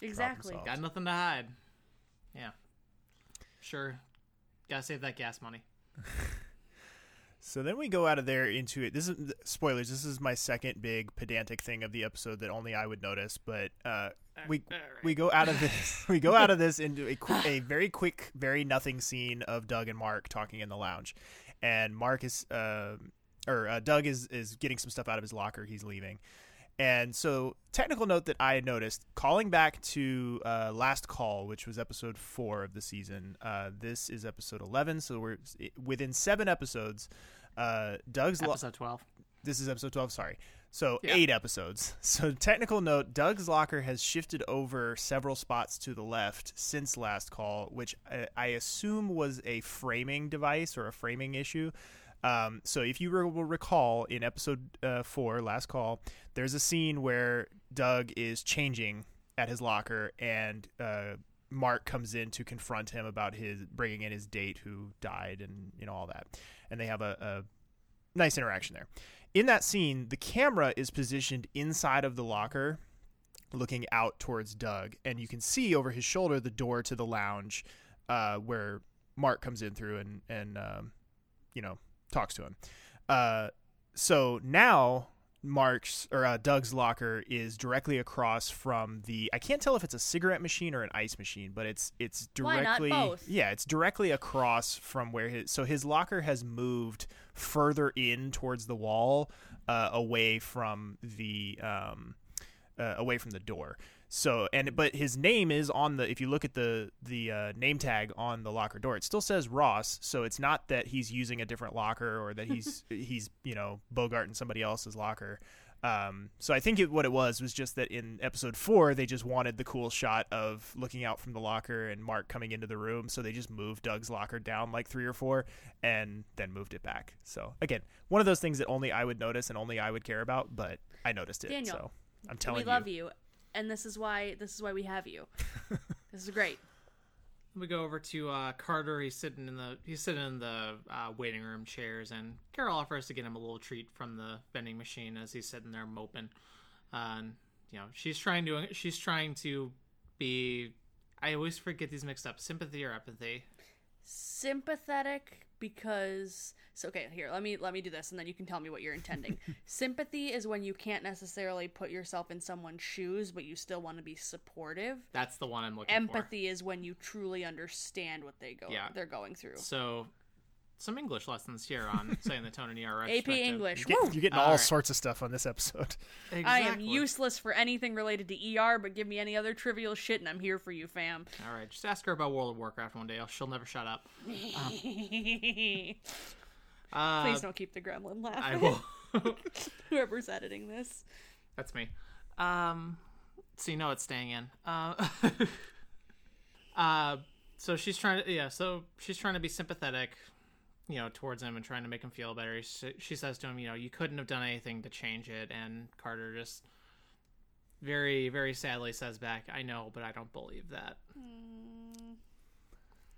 exactly. got nothing to hide. Yeah. Sure. Gotta save that gas money. So then we go out of there into it. This is spoilers. This is my second big pedantic thing of the episode that only I would notice. But uh, we all right. we go out of this. we go out of this into a qu- a very quick, very nothing scene of Doug and Mark talking in the lounge, and Mark is uh, or uh, Doug is is getting some stuff out of his locker. He's leaving. And so, technical note that I had noticed, calling back to uh, last call, which was episode four of the season. Uh, this is episode eleven, so we're within seven episodes. Uh, Doug's lo- Episode 12. this is episode 12 sorry so Yeah. eight episodes so technical note doug's locker has shifted over several spots to the left since last call which i, I assume was a framing device or a framing issue um, so if you will recall in episode uh, four last call there's a scene where doug is changing at his locker and uh, mark comes in to confront him about his bringing in his date who died and you know all that and they have a, a nice interaction there. In that scene, the camera is positioned inside of the locker, looking out towards Doug, and you can see over his shoulder the door to the lounge, uh, where Mark comes in through and and um, you know talks to him. Uh, so now Mark's or uh, Doug's locker is directly across from the. I can't tell if it's a cigarette machine or an ice machine, but it's it's directly. Why not both? Yeah, it's directly across from where his. So his locker has moved further in towards the wall, uh, away from the um, uh, away from the door. So and but his name is on the if you look at the the uh, name tag on the locker door, it still says Ross. So it's not that he's using a different locker or that he's he's you know Bogart in somebody else's locker. Um, so I think it, what it was was just that in episode four they just wanted the cool shot of looking out from the locker and Mark coming into the room, so they just moved Doug's locker down like three or four and then moved it back. So again, one of those things that only I would notice and only I would care about, but I noticed it. Daniel, so I'm telling we love you, and this is why this is why we have you. this is great. We go over to uh, Carter. He's sitting in the he's sitting in the uh, waiting room chairs, and Carol offers to get him a little treat from the vending machine as he's sitting there moping. Uh, and you know she's trying to she's trying to be. I always forget these mixed up. Sympathy or empathy? sympathetic because so okay here let me let me do this and then you can tell me what you're intending sympathy is when you can't necessarily put yourself in someone's shoes but you still want to be supportive That's the one I'm looking for. empathy is when you truly understand what they go Yeah. they're going through. So, some English lessons here on saying the tone in ER. ap retrospective. english Get- you're getting all Alright. sorts of stuff on this episode. i am useless for anything related to er but give me any other trivial shit and i'm here for you fam All right, just ask her about World of Warcraft one day. She'll never shut up. Uh, please don't keep the gremlin laughing I will. whoever's editing this That's me. Um, so you know it's staying in. Uh, uh, so she's trying to, yeah. So she's trying to be sympathetic, you know, towards him and trying to make him feel better. She, she says to him, you know, you couldn't have done anything to change it, and Carter just very, very sadly says back, "I know, but I don't believe that." Hmm.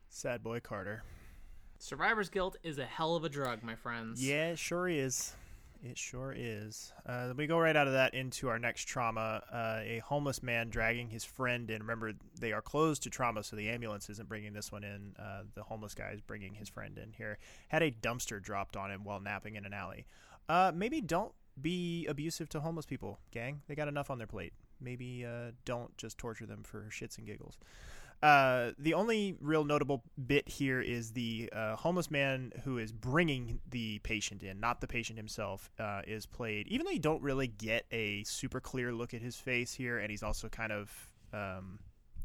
Sad boy Carter. Survivor's guilt is a hell of a drug, my friends. Yeah, it sure is. It sure is. Uh, we go right out of that into our next trauma. Uh, a homeless man dragging his friend in. Remember, they are closed to trauma, so the ambulance isn't bringing this one in. Uh, the homeless guy is bringing his friend in here. Had a dumpster dropped on him while napping in an alley. Uh, maybe don't be abusive to homeless people, gang. They got enough on their plate. Maybe uh, don't just torture them for shits and giggles. Uh, the only real notable bit here is the uh, homeless man who is bringing the patient in, not the patient himself, uh, is played. Even though you don't really get a super clear look at his face here, and he's also kind of um,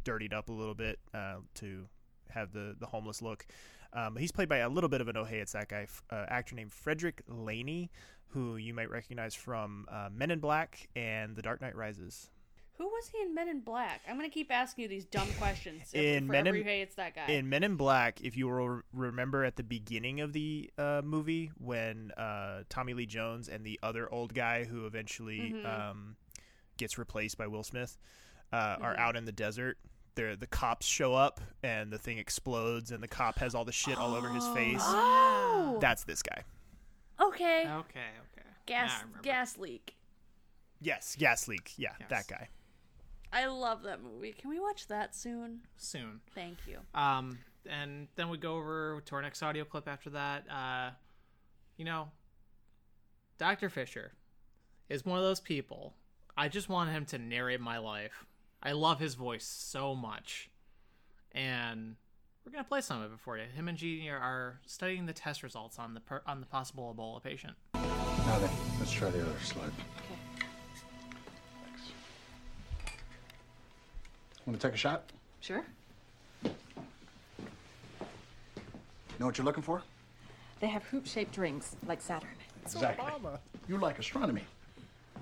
dirtied up a little bit uh, to have the the homeless look. Um, he's played by a little bit of an oh hey it's that guy uh, actor named Frederick Laney, who you might recognize from uh, Men in Black and The Dark Knight Rises. Who was he in Men in Black? I'm gonna keep asking you these dumb questions. In Men in- hey, it's that guy. In Men in Black, if you will remember at the beginning of the uh, movie when uh, Tommy Lee Jones and the other old guy who eventually Mhm. um, gets replaced by Will Smith uh, are Mhm. out in the desert. They're, the cops show up and the thing explodes and the cop has all the shit all over his face. Oh, That's this guy. okay. Okay. Okay. Gas Now I remember. gas leak. Yes, gas leak. Yeah, Yes. that guy. I love that movie. Can we watch that soon? soon. Thank you. Um, and then we go over to our next audio clip after that. Uh, you know, Dr. Fisher is one of those people. I just want him to narrate my life. I love his voice so much. And we're going to play some of it for you. Him and Jeanie are studying the test results on the per- on the possible Ebola patient. Now then, let's try the other slide. Want to take a shot? Sure. Know what you're looking for? They have hoop-shaped rings, like Saturn. exactly. You like astronomy.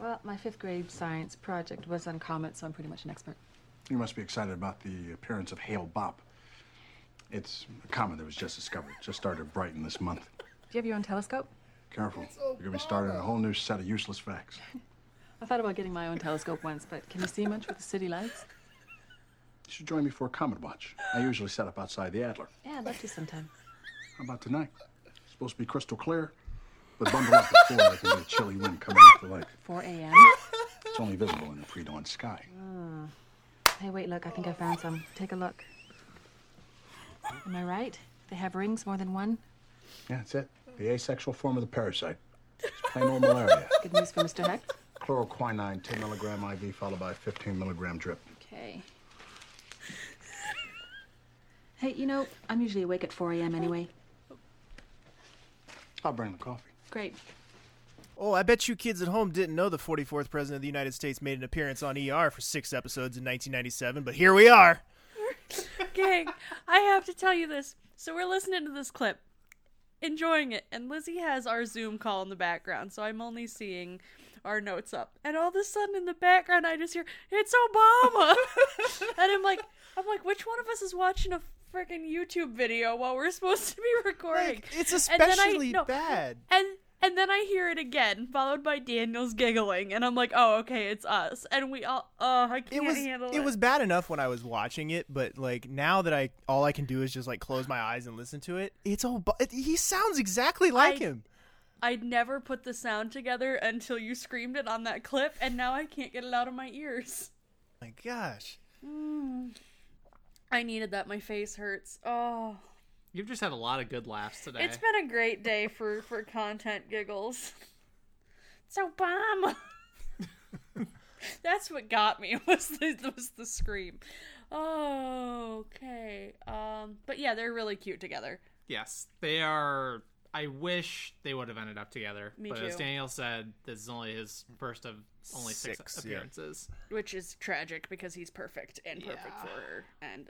Well, my fifth grade science project was on comets, so I'm pretty much an expert. You must be excited about the appearance of Hale Bopp. It's a comet that was just discovered. Just started at Brighton this month. Do you have your own telescope? Careful. You're going to be starting a whole new set of useless facts. I thought about getting my own telescope once, but can you see much with the city lights? You should join me for a comet watch. I usually set up outside the Adler. Yeah, I'd love to sometime. How about tonight? It's supposed to be crystal clear, but bundle up before there can be a chilly wind coming off the lake. 4 a.m. It's only visible in the pre-dawn sky. Oh. Hey, wait, look, I think I found some. Take a look. Am I right? They have rings, more than one? Yeah, that's it. The asexual form of the parasite. It's Plain old malaria. Good news for Mr. Heck. Chloroquine, 10 milligram IV, followed by 15 milligram drip. Okay. Hey, you know, I'm usually awake at 4 a.m. anyway. I'll bring the coffee. Great. Oh, I bet you kids at home didn't know the 44th president of the United States made an appearance on ER for six episodes in 1997, but here we are. Gang, I have to tell you this. So we're listening to this clip, enjoying it, and Lizzie has our Zoom call in the background, so I'm only seeing our notes up. And all of a sudden in the background I just hear, It's Obama And I'm like I'm like, which one of us is watching a freaking YouTube video while we're supposed to be recording? it's And then I- especially no, bad. And and then I hear it again, followed by Daniel's giggling, and I'm like, oh, okay, it's us. And we all, oh, I can't It was handle it. it was bad enough when I was watching it, but like now that I all I can do is just like close my eyes and listen to it. It's all. it, he sounds exactly like I- him. I'd never put the sound together until you screamed it on that clip, and now I can't get it out of my ears. My gosh. Mm. I needed that. My face hurts. Oh, You've just had a lot of good laughs today. it's been a great day for for content giggles. It's Obama. That's what got me was the was the scream. Oh, okay. Um, but yeah, they're really cute together. Yes, they are. I wish they would have ended up together. Me but as too. Daniel said, this is only his first of only six, Six, yeah. appearances. which is tragic because he's perfect and perfect Yeah. for her. And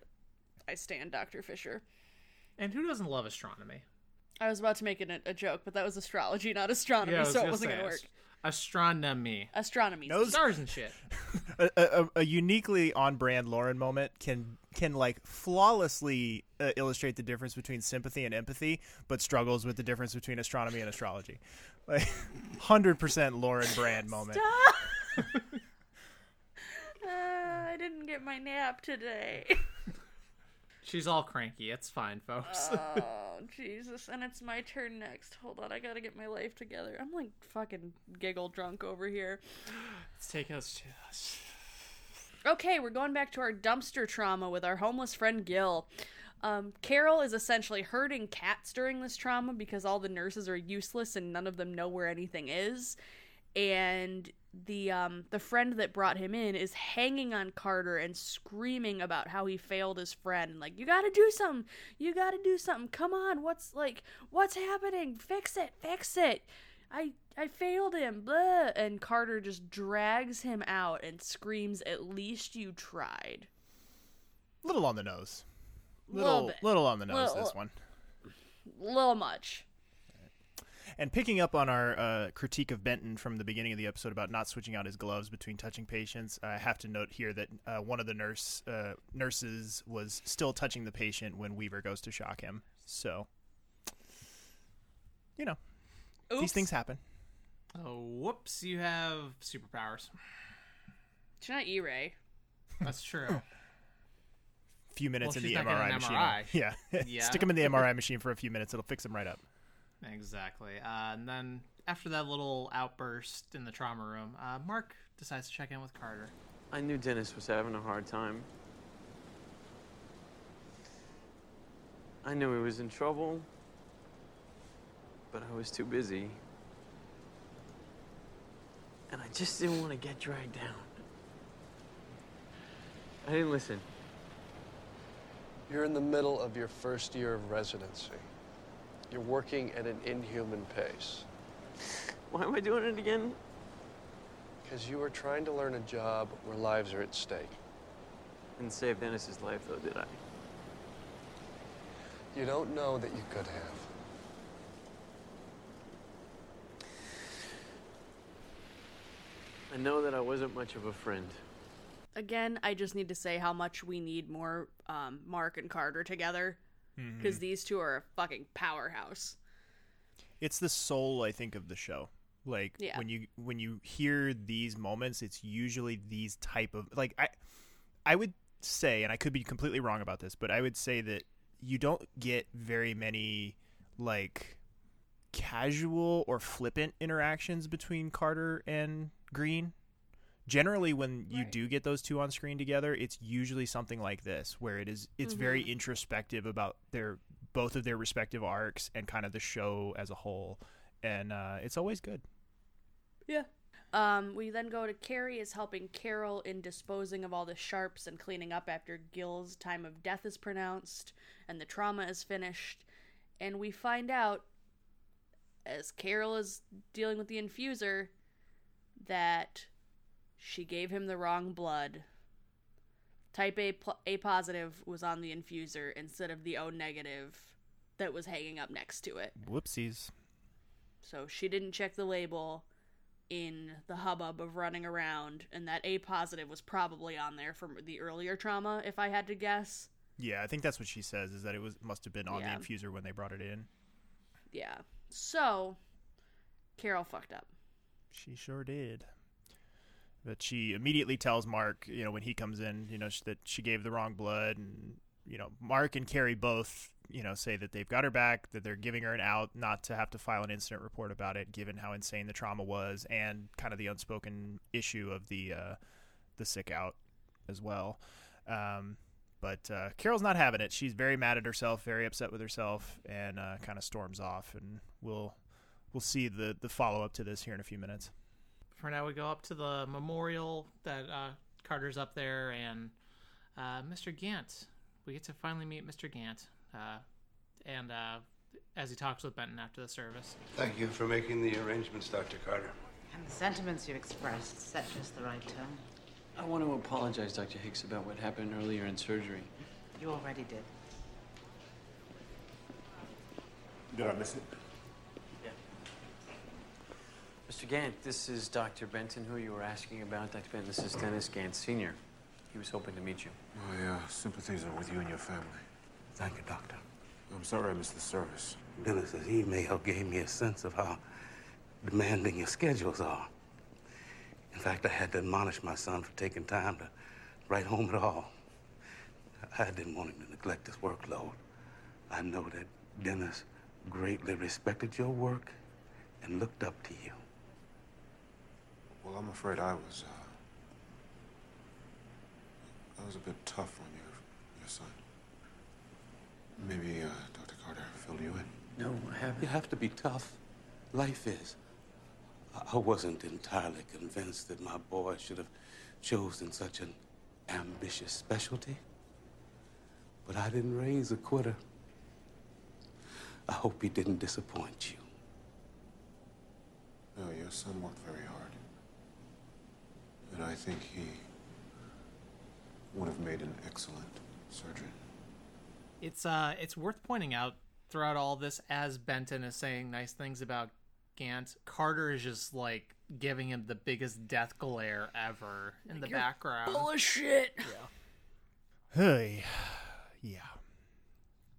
I stand Dr. Fisher. And who doesn't love astronomy? I was about to make it a, a joke, but that was astrology, not astronomy, I was so it gonna wasn't gonna work. ast- Astronomy. Astronomy. Stars and shit. a, a, a uniquely on-brand Lauren moment can can like flawlessly uh, illustrate the difference between sympathy and empathy, but struggles with the difference between astronomy and astrology. Like hundred percent Lauren brand moment. Uh, I didn't get my nap today. She's all cranky. It's fine, folks. oh, Jesus. And it's my turn next. Hold on, I gotta get my life together. I'm like fucking giggle drunk over here. Let's take us to us. Okay, we're going back to our dumpster trauma with our homeless friend Gil. Um, Carol is essentially herding cats during this trauma because all the nurses are useless and none of them know where anything is. And the um, the friend that brought him in is hanging on Carter and screaming about how he failed his friend. Like, you gotta do something. You gotta do something. Come on. What's like? What's happening? Fix it. Fix it. I I failed him. Blah. And Carter just drags him out and screams, "At least you tried." Little on the nose. Little Little little on the nose Little- this one. Little much. And picking up on our uh, critique of Benton from the beginning of the episode about not switching out his gloves between touching patients, I have to note here that uh, one of the nurse uh, nurses was still touching the patient when Weaver goes to shock him. So, you know, these things happen. Oh, whoops! You have superpowers. It's not E-Ray. That's true. A few minutes Well, in the not MRI machine. MRI. Yeah. Yeah. Stick him in the MRI machine for a few minutes. It'll fix him right up. Exactly. Uh, and then after that little outburst in the trauma room, uh, Mark decides to check in with Carter. I knew Dennis was having a hard time. I knew he was in trouble, but I was too busy. And I just didn't want to get dragged down. I didn't listen. You're in the middle of your first year of residency. You're working at an inhuman pace. Why am I doing it again? Because you are trying to learn a job where lives are at stake. Didn't save Dennis's life, though, did I? You don't know that you could have. I know that I wasn't much of a friend. Again, I just need to say how much we need more um, Mark and Carter together because Mhm. these two are a fucking powerhouse. It's the soul, I think, of the show. Like Yeah. when you when you hear these moments, it's usually these type of like I I would say, and I could be completely wrong about this, but I would say that you don't get very many like casual or flippant interactions between Carter and Green. Generally, when you do get those two on screen together, it's usually something like this, where it is it's very Mhm. introspective about their both of their respective arcs and kind of the show as a whole, and uh, it's always good. Yeah. Um, we then go to Kerry is helping Carol in disposing of all the sharps and cleaning up after Gil's time of death is pronounced and the trauma is finished. And we find out, as Carol is dealing with the infuser, that she gave him the wrong blood. Type A, pl- A positive was on the infuser instead of the O negative that was hanging up next to it. Whoopsies. So she didn't check the label in the hubbub of running around, and that A positive was probably on there from the earlier trauma, if I had to guess. Yeah, I think that's what she says is that it was must have been on Yeah. the infuser when they brought it in. Yeah. So, Carol fucked up. She sure did. But she immediately tells Mark, you know, when he comes in, you know, that she gave the wrong blood, and you know, Mark and Kerry both, you know, say that they've got her back, that they're giving her an out, not to have to file an incident report about it, given how insane the trauma was, and kind of the unspoken issue of the uh, the sick out as well. Um, but uh, Carol's not having it. She's very mad at herself, very upset with herself, and uh, kind of storms off. And we'll we'll see the the follow up to this here in a few minutes. For now, we go up to the memorial that uh, Carter's up there, and uh, Mr. Gant. We get to finally meet Mr. Gant, uh, and uh, as he talks with Benton after the service. Thank you for making the arrangements, Dr. Carter. And the sentiments you expressed set just the right tone. I want to apologize, Dr. Hicks, about what happened earlier in surgery. You already did. Did I miss it? Mr. Gant, this is Dr. Benton, who you were asking about. Dr. Benton, this is Dennis Gant Sr. He was hoping to meet you. My uh, sympathies are with you and your family. Thank you, Doctor. I'm sorry I missed the service. Dennis's email gave me a sense of how demanding your schedules are. In fact, I had to admonish my son for taking time to write home at all. I didn't want him to neglect his workload. I know that Dennis greatly respected your work and looked up to you. Well, I'm afraid I was, uh, I was a bit tough on your, your son. Maybe, uh, Dr. Carter filled you in. No, I haven't. You have to be tough. Life is. I- I wasn't entirely convinced that my boy should have chosen such an ambitious specialty. But I didn't raise a quitter. I hope he didn't disappoint you. No, your son worked very hard. And I think he would have made an excellent surgeon. It's uh, it's worth pointing out throughout all this, as Benton is saying nice things about Gant, Carter is just like giving him the biggest death glare ever in the You're background. full of shit. Hey, yeah.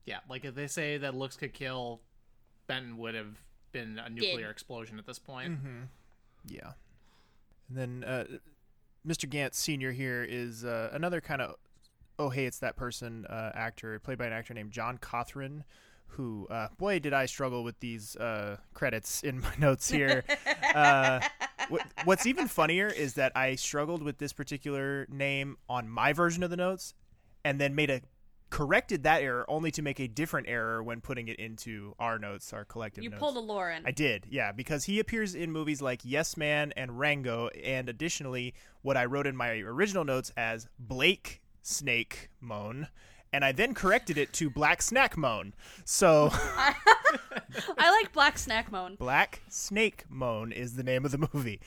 Yeah, like if they say that looks could kill, Benton would have been a nuclear explosion at this point. Mhm. Yeah. And then uh, Mr. Gant Sr. here is uh, another kind of, oh, hey, it's that person uh, actor, played by an actor named John Cothran, who, uh, boy, did I struggle with these uh, credits in my notes here. uh, what, what's even funnier is that I struggled with this particular name on my version of the notes and then made a corrected that error only to make a different error when putting it into our notes, our collective You notes. pulled a Lauren. I did, yeah, because he appears in movies like Yes Man and Rango, and additionally, what I wrote in my original notes as Blake Snake Moan, and I then corrected it to Black Snack Moan. So, I like Black Snack Moan. Black Snake Moan is the name of the movie.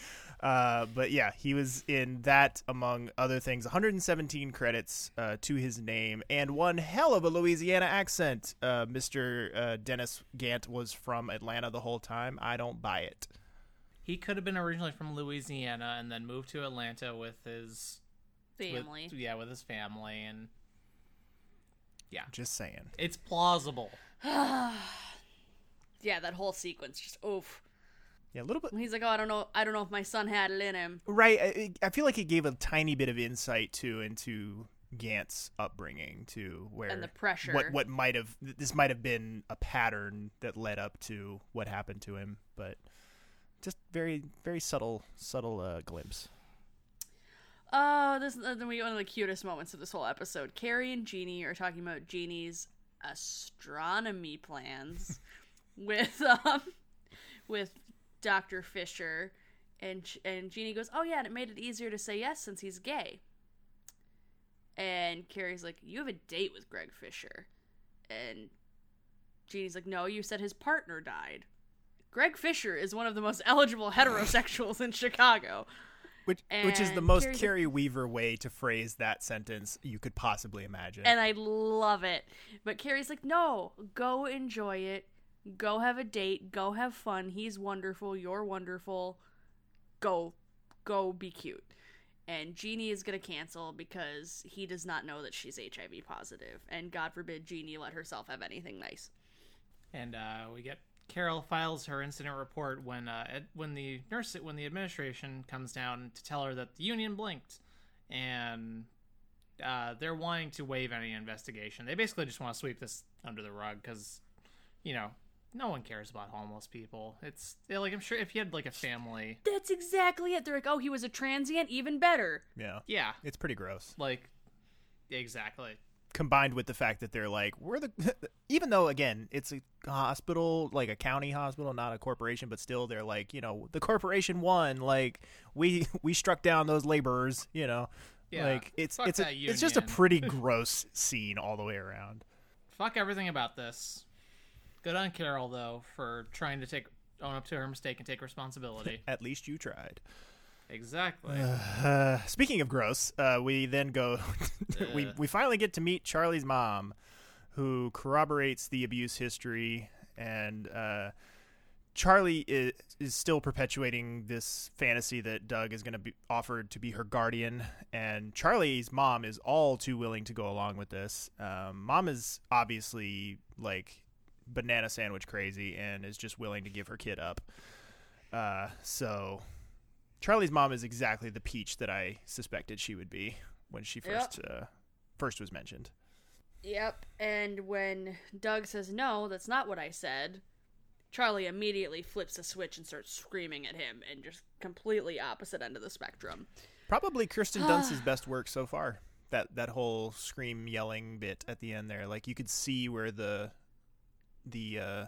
Uh, but yeah, he was in that among other things. 117 credits uh, to his name, and one hell of a Louisiana accent. Uh, Mr. Uh, Dennis Gant was from Atlanta the whole time. I don't buy it. He could have been originally from Louisiana and then moved to Atlanta with his with- Family. yeah, with his family, and yeah, Just saying. it's plausible. yeah, that whole sequence just oof. Yeah, a little bit. He's like, oh, I don't know, I don't know if my son had it in him. Right. I, I feel like it gave a tiny bit of insight too into Gant's upbringing to where And the pressure. What what might have this might have been a pattern that led up to what happened to him, but just very very subtle subtle uh, glimpse. Oh, this then we go into the cutest moments of this whole episode. Kerry and Jeanie are talking about Jeanie's astronomy plans with um with Dr. Fisher And and Jeanie goes, "Oh yeah, and it made it easier to say yes since he's gay." And Kerry's like, "You have a date with Greg Fisher," and Jeanie's like, "No, you said his partner died." Greg Fisher is one of the most eligible heterosexuals in Chicago. Which, which is the most Kerry's Kerry Weaver way to phrase that sentence you could possibly imagine. And I love it. But Kerry's like, no, go enjoy it. Go have a date. Go have fun. He's wonderful. You're wonderful. Go, go be cute. And Jeanie is going to cancel because he does not know that she's HIV positive. And God forbid Jeanie let herself have anything nice. And uh, we get Carol files her incident report when uh, when the nurse when the administration comes down to tell her that the union blinked, and uh, they're wanting to waive any investigation. They basically just want to sweep this under the rug because, you know, no one cares about homeless people. It's yeah, like I'm sure if you had like a family, That's exactly it. They're like, oh, he was a transient, even better. yeah. yeah, It's pretty gross. like exactly. Combined with the fact that they're like, we're the, even though again, it's a hospital, like a county hospital, not a corporation, but still they're like, you know, the corporation won. Like we we struck down those laborers. You know, Yeah, like it's fuck it's a, it's just a pretty gross scene all the way around. Fuck everything about this. Good on Carol though for trying to take own up to her mistake and take responsibility. At least you tried. Exactly. Uh, speaking of gross, uh, we then go. we we finally get to meet Charlie's mom, who corroborates the abuse history, and uh, Charlie is, is still perpetuating this fantasy that Doug is going to be offered to be her guardian, and Charlie's mom is all too willing to go along with this. Um, mom is obviously like banana sandwich crazy and is just willing to give her kid up. Uh, so Charlie's mom is exactly the peach that I suspected she would be when she first uh, first was mentioned. Yep. And when Doug says, no, that's not what I said, Charlie immediately flips a switch and starts screaming at him and just completely opposite end of the spectrum. Probably Kirsten Dunst's best work so far. That that whole scream yelling bit at the end there, like you could see where the the uh,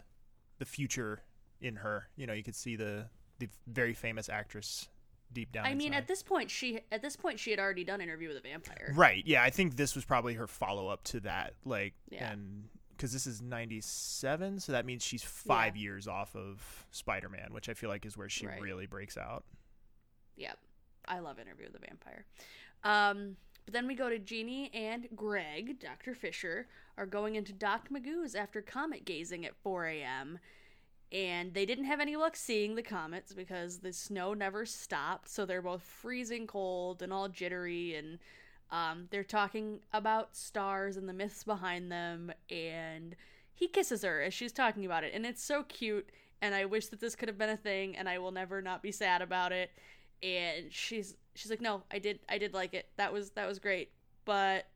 the future in her. You know, you could see the the very famous actress deep down. I mean, inside. at this point, she at this point she had already done Interview with a Vampire. Right. Yeah, I think this was probably her follow up to that. Like, Yeah. and because this is '97, so that means she's five years off of Spider Man, which I feel like is where she Right. really breaks out. Yep. I love Interview with the Vampire. Um, but then we go to Jeanie and Greg, Dr. Fisher, are going into Doc Magoo's after comet gazing at 4 a.m. And they didn't have any luck seeing the comets because the snow never stopped. So they're both freezing cold and all jittery. And um, they're talking about stars and the myths behind them. And he kisses her as she's talking about it. And it's so cute. And I wish that this could have been a thing. And I will never not be sad about it and she's she's like no i did i did like it that was that was great but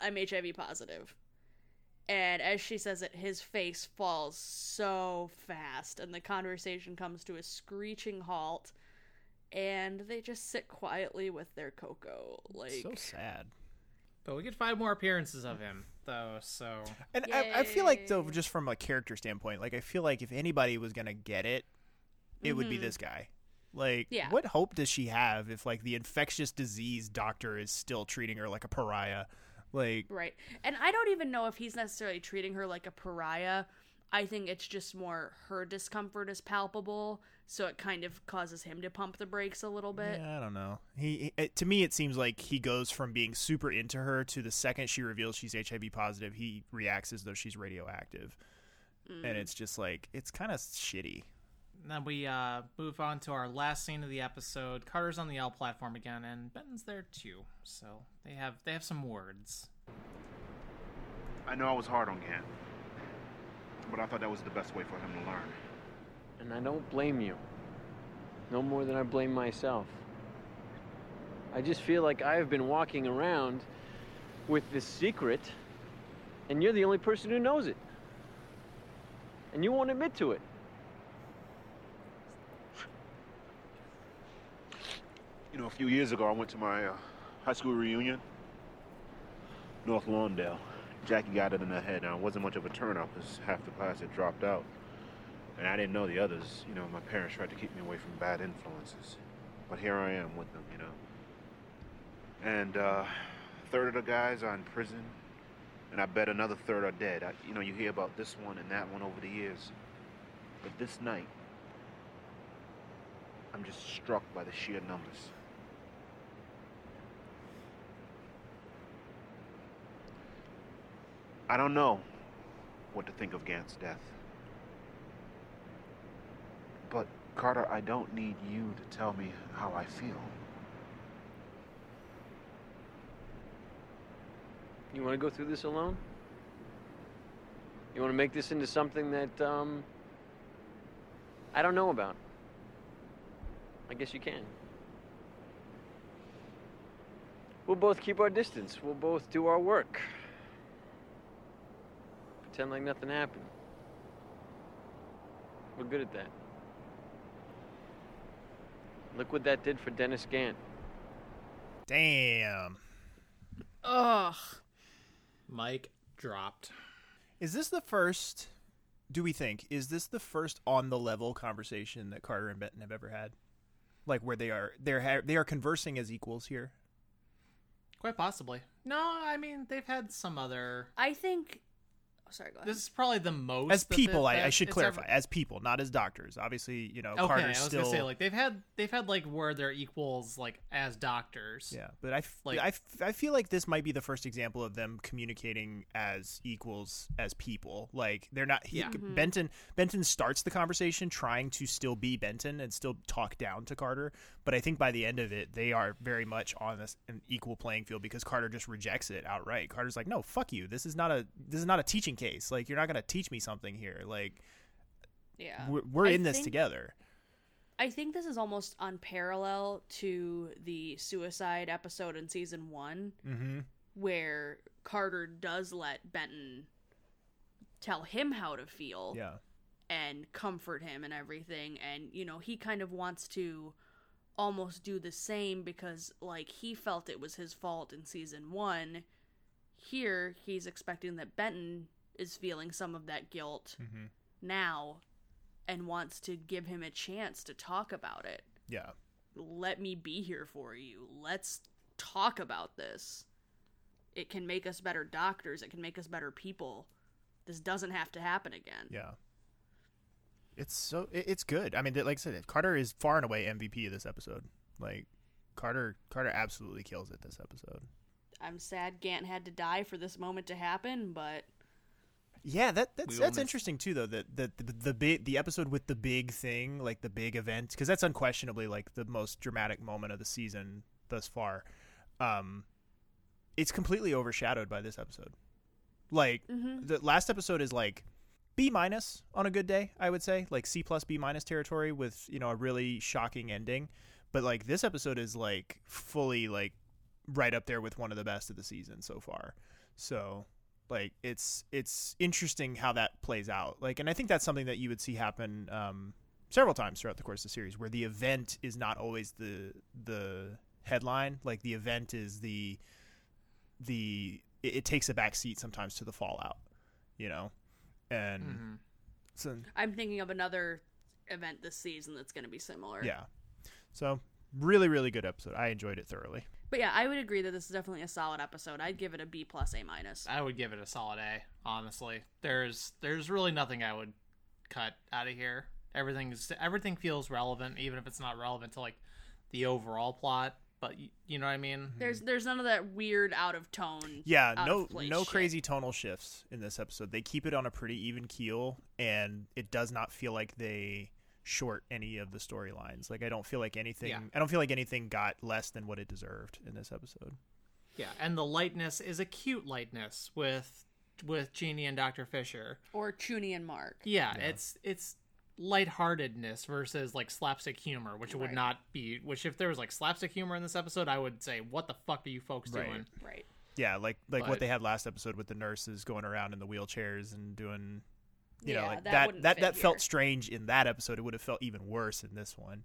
i'm hiv positive. positive and as she says it his face falls so fast and the conversation comes to a screeching halt and they just sit quietly with their cocoa like so sad But we get five more appearances of him though, so And I, I feel like though, just from a character standpoint, like I feel like if anybody was gonna get it, it would be Mhm. this guy. Like, Yeah. what hope does she have if like the infectious disease doctor is still treating her like a pariah? Like, Right. And I don't even know if he's necessarily treating her like a pariah. I think it's just more her discomfort is palpable, so it kind of causes him to pump the brakes a little bit. yeah, I don't know. He, he to me, it seems like he goes from being super into her to the second she reveals she's HIV positive, he reacts as though she's radioactive, Mm. and it's just like it's kind of shitty. And then we uh, move on to our last scene of the episode. Carter's on the L platform again, and Benton's there too. So they have they have some words. I know I was hard on Gant, but I thought that was the best way for him to learn. And I don't blame you. No more than I blame myself. I just feel like I have been walking around with this secret, and you're the only person who knows it. And you won't admit to it. You know, a few years ago, I went to my uh, high school reunion, North Lawndale. Jackie got it in the head. Now, it wasn't much of a turnout because half the class had dropped out. And I didn't know the others. You know, my parents tried to keep me away from bad influences. But here I am with them, you know. And uh, a third of the guys are in prison, and I bet another third are dead. I, you know, you hear about this one and that one over the years. But this night, I'm just struck by the sheer numbers. I don't know what to think of Gant's death. But, Carter, I don't need you to tell me how I feel. You want to go through this alone? You want to make this into something that, um, I don't know about? I guess you can. We'll both keep our distance. We'll both do our work. Pretend like nothing happened. We're good at that. Look what that did for Dennis Gant. Damn. Ugh. Mic dropped. Is this the first? Do we think is this the first on the level conversation that Carter and Benton have ever had? Like where they are they're ha- they are conversing as equals here. Quite possibly. No, I mean they've had some other. I think. Oh, sorry, go ahead. This is probably the most As people, they- I, I should clarify. ever- As people, not as doctors. Obviously, you know, Okay, I Carter's was still. gonna say like they've had they've had like where they're equals like as doctors. Yeah, but I, f- Like- I, f- I feel like this might be the first example of them communicating as equals as people. Like they're not. He, Yeah. Mhm. Benton Benton starts the conversation trying to still be Benton and still talk down to Carter, but I think by the end of it, they are very much on this an equal playing field because Carter just rejects it outright. Carter's like, "No, fuck you. This is not a this is not a teaching case. Like you're not going to teach me something here. Like Yeah. we're, we're in this think- together." I think this is almost on parallel to the suicide episode in season one, Mm-hmm. where Carter does let Benton tell him how to feel Yeah. and comfort him and everything. And, you know, he kind of wants to almost do the same because, like, he felt it was his fault in season one. Here, he's expecting that Benton is feeling some of that guilt Mhm. now and wants to give him a chance to talk about it. Yeah. Let me be here for you. Let's talk about this. It can make us better doctors, it can make us better people. This doesn't have to happen again. Yeah. It's so it's good. I mean, like I said, Carter is far and away MVP of this episode. Like Carter, Carter absolutely kills it this episode. I'm sad Gant had to die for this moment to happen, but Yeah, that that's that's miss- interesting too, though. That the, the the big the episode with the big thing, like the big event, because that's unquestionably like the most dramatic moment of the season thus far. Um, it's completely overshadowed by this episode. Like Mhm. the last episode is like B minus on a good day, I would say, like C plus B minus territory with you know a really shocking ending. But like this episode is like fully like right up there with one of the best of the season so far. So like it's it's interesting how that plays out. Like, and I think that's something that you would see happen um, several times throughout the course of the series, where the event is not always the the headline. Like the event is the the it, it takes a back seat sometimes to the fallout. You know, and Mhm. so I'm thinking of another event this season that's going to be similar. yeah, so really really good episode. I enjoyed it thoroughly. But yeah, I would agree that this is definitely a solid episode. I'd give it a B plus A minus. I would give it a solid A. Honestly, there's there's really nothing I would cut out of here. Everything's everything feels relevant, even if it's not relevant to like the overall plot. But you, you know what I mean? Mm-hmm. There's there's none of that weird out of tone. Yeah, out no no shit. crazy tonal shifts in this episode. They keep it on a pretty even keel and it does not feel like they short any of the storylines. Like I don't feel like anything Yeah. I don't feel like anything got less than what it deserved in this episode. Yeah, and the lightness is a cute lightness with with Jeanie and Doctor Fisher. Or Chuny and Mark. Yeah, it's it's lightheartedness versus like slapstick humor, which would not be. Which if there was like slapstick humor in this episode, I would say, "What the fuck are you folks Right. doing?" Right. Yeah, like like But- what they had last episode with the nurses going around in the wheelchairs and doing you know, like that that that, that felt strange in that episode. It would have felt even worse in this one.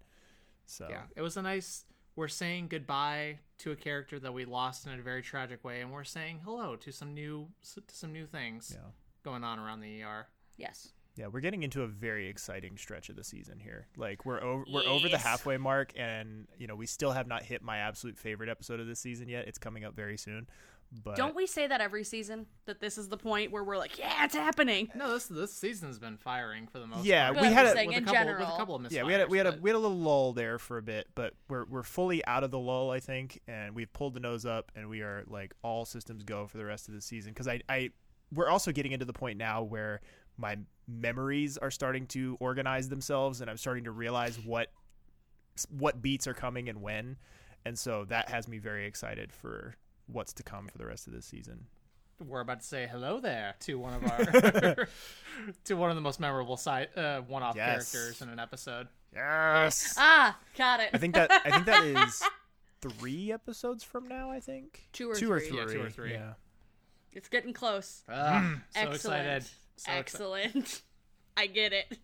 So Yeah, it was a nice. We're saying goodbye to a character that we lost in a very tragic way, and we're saying hello to some new to some new things Yeah. going on around the ER. Yes. Yeah, we're getting into a very exciting stretch of the season here. Like we're over we're over the halfway mark and you know, we still have not hit my absolute favorite episode of this season yet. It's coming up very soon. But Don't we say that every season? That this is the point where we're like, yeah, it's happening. No, this this season's been firing for the most Yeah, part. we I'm had a- saying with in a couple, general. with a couple of yeah, we had a, we had a misfires, we had a little lull there for a bit, but we're we're fully out of the lull, I think, and we've pulled the nose up, and we are like all systems go for the rest of the season. Because I I we're also getting into the point now where my memories are starting to organize themselves, and I'm starting to realize what what beats are coming and when, and so that has me very excited for what's to come for the rest of this season. we're about to say hello there to one of our to one of the most memorable side uh, one-off Yes. characters in an episode. Yes. Ah, got it. I think that I think that is three episodes from now. I think Two or two or three. three. Yeah, two or three. Yeah. It's getting close. Ah, so Excellent. excited. So exci- Excellent. I get it.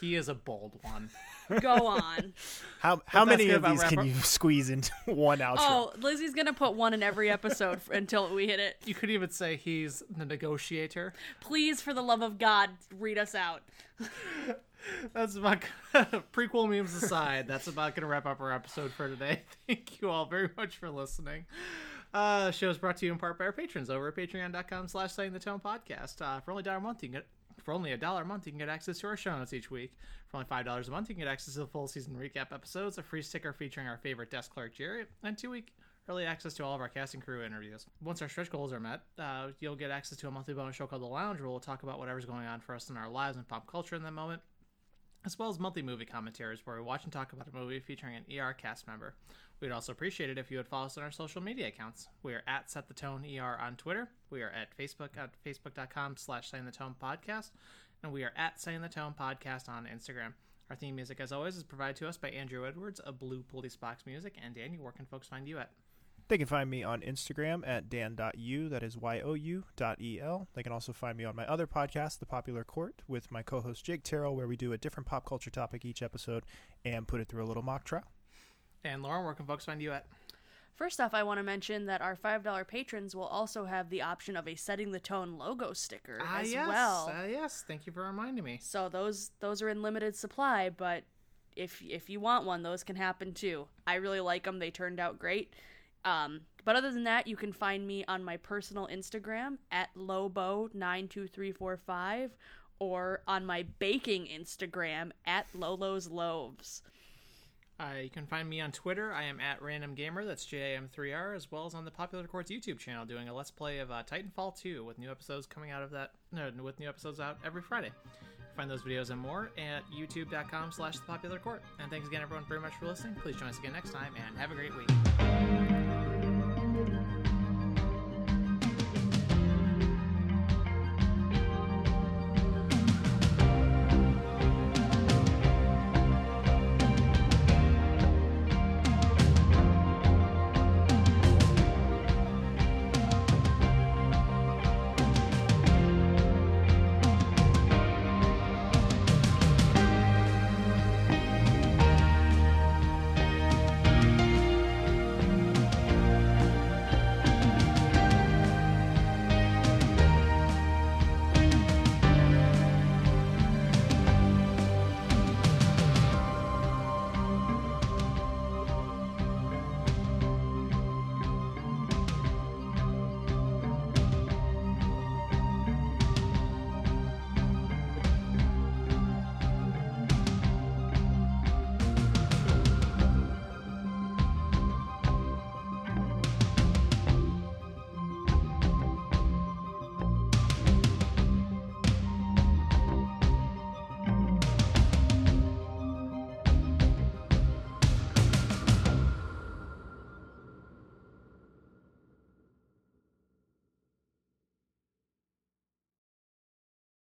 He is a bold one. Go on. How how that's many good of about these can wrap-up. you squeeze into one outro? Oh, Lizzie's gonna put one in every episode f- until we hit it. You could even say he's the negotiator. Please, for the love of God, read us out. That's about prequel memes aside. That's about gonna wrap up our episode for today. Thank you all very much for listening. Uh, the show is brought to you in part by our patrons over at patreon.com slash saying the tone podcast. Uh, for only a dollar a month, you can get for only a dollar a month, you can get access to our show notes each week. For only five dollars a month, you can get access to the full season recap episodes, a free sticker featuring our favorite desk clerk Jerry, and two week early access to all of our cast and crew interviews. Once our stretch goals are met, uh, you'll get access to a monthly bonus show called The Lounge, where we'll talk about whatever's going on for us in our lives and pop culture in that moment as well as monthly movie commentaries where we watch and talk about a movie featuring an ER cast member. We'd also appreciate it if you would follow us on our social media accounts. We are at Set the Tone ER on Twitter. We are at Facebook at facebook.com slash Saying the Tone Podcast. And we are at Saying the Tone Podcast on Instagram. Our theme music, as always, is provided to us by Andrew Edwards of Blue Police Box Music. And Daniel, where can folks find you at? They can find me on Instagram at dan.u, that is Y-O-U dot E-L. They can also find me on my other podcast, The Popular Court, with my co-host Jake Terrell, where we do a different pop culture topic each episode and put it through a little mock trial. And Lauren, where can folks find you at? First off, I want to mention that our $5 patrons will also have the option of a Setting the Tone logo sticker Ah, as yes. well. Uh, yes. Thank you for reminding me. So those those are in limited supply, but if if you want one, those can happen too. I really like them; they turned out great. Um, but other than that, you can find me on my personal Instagram at lobo92345 or on my baking Instagram at Lolo's Loaves. Uh, you can find me on Twitter. I am at Random Gamer. That's J A M 3 R, as well as on the Popular Courts YouTube channel, doing a Let's Play of uh, Titanfall 2 with new episodes coming out of that. No, with new episodes out every Friday. Find those videos and more at youtube.com/slash the Popular Court. And thanks again, everyone, very much for listening. Please join us again next time, and have a great week.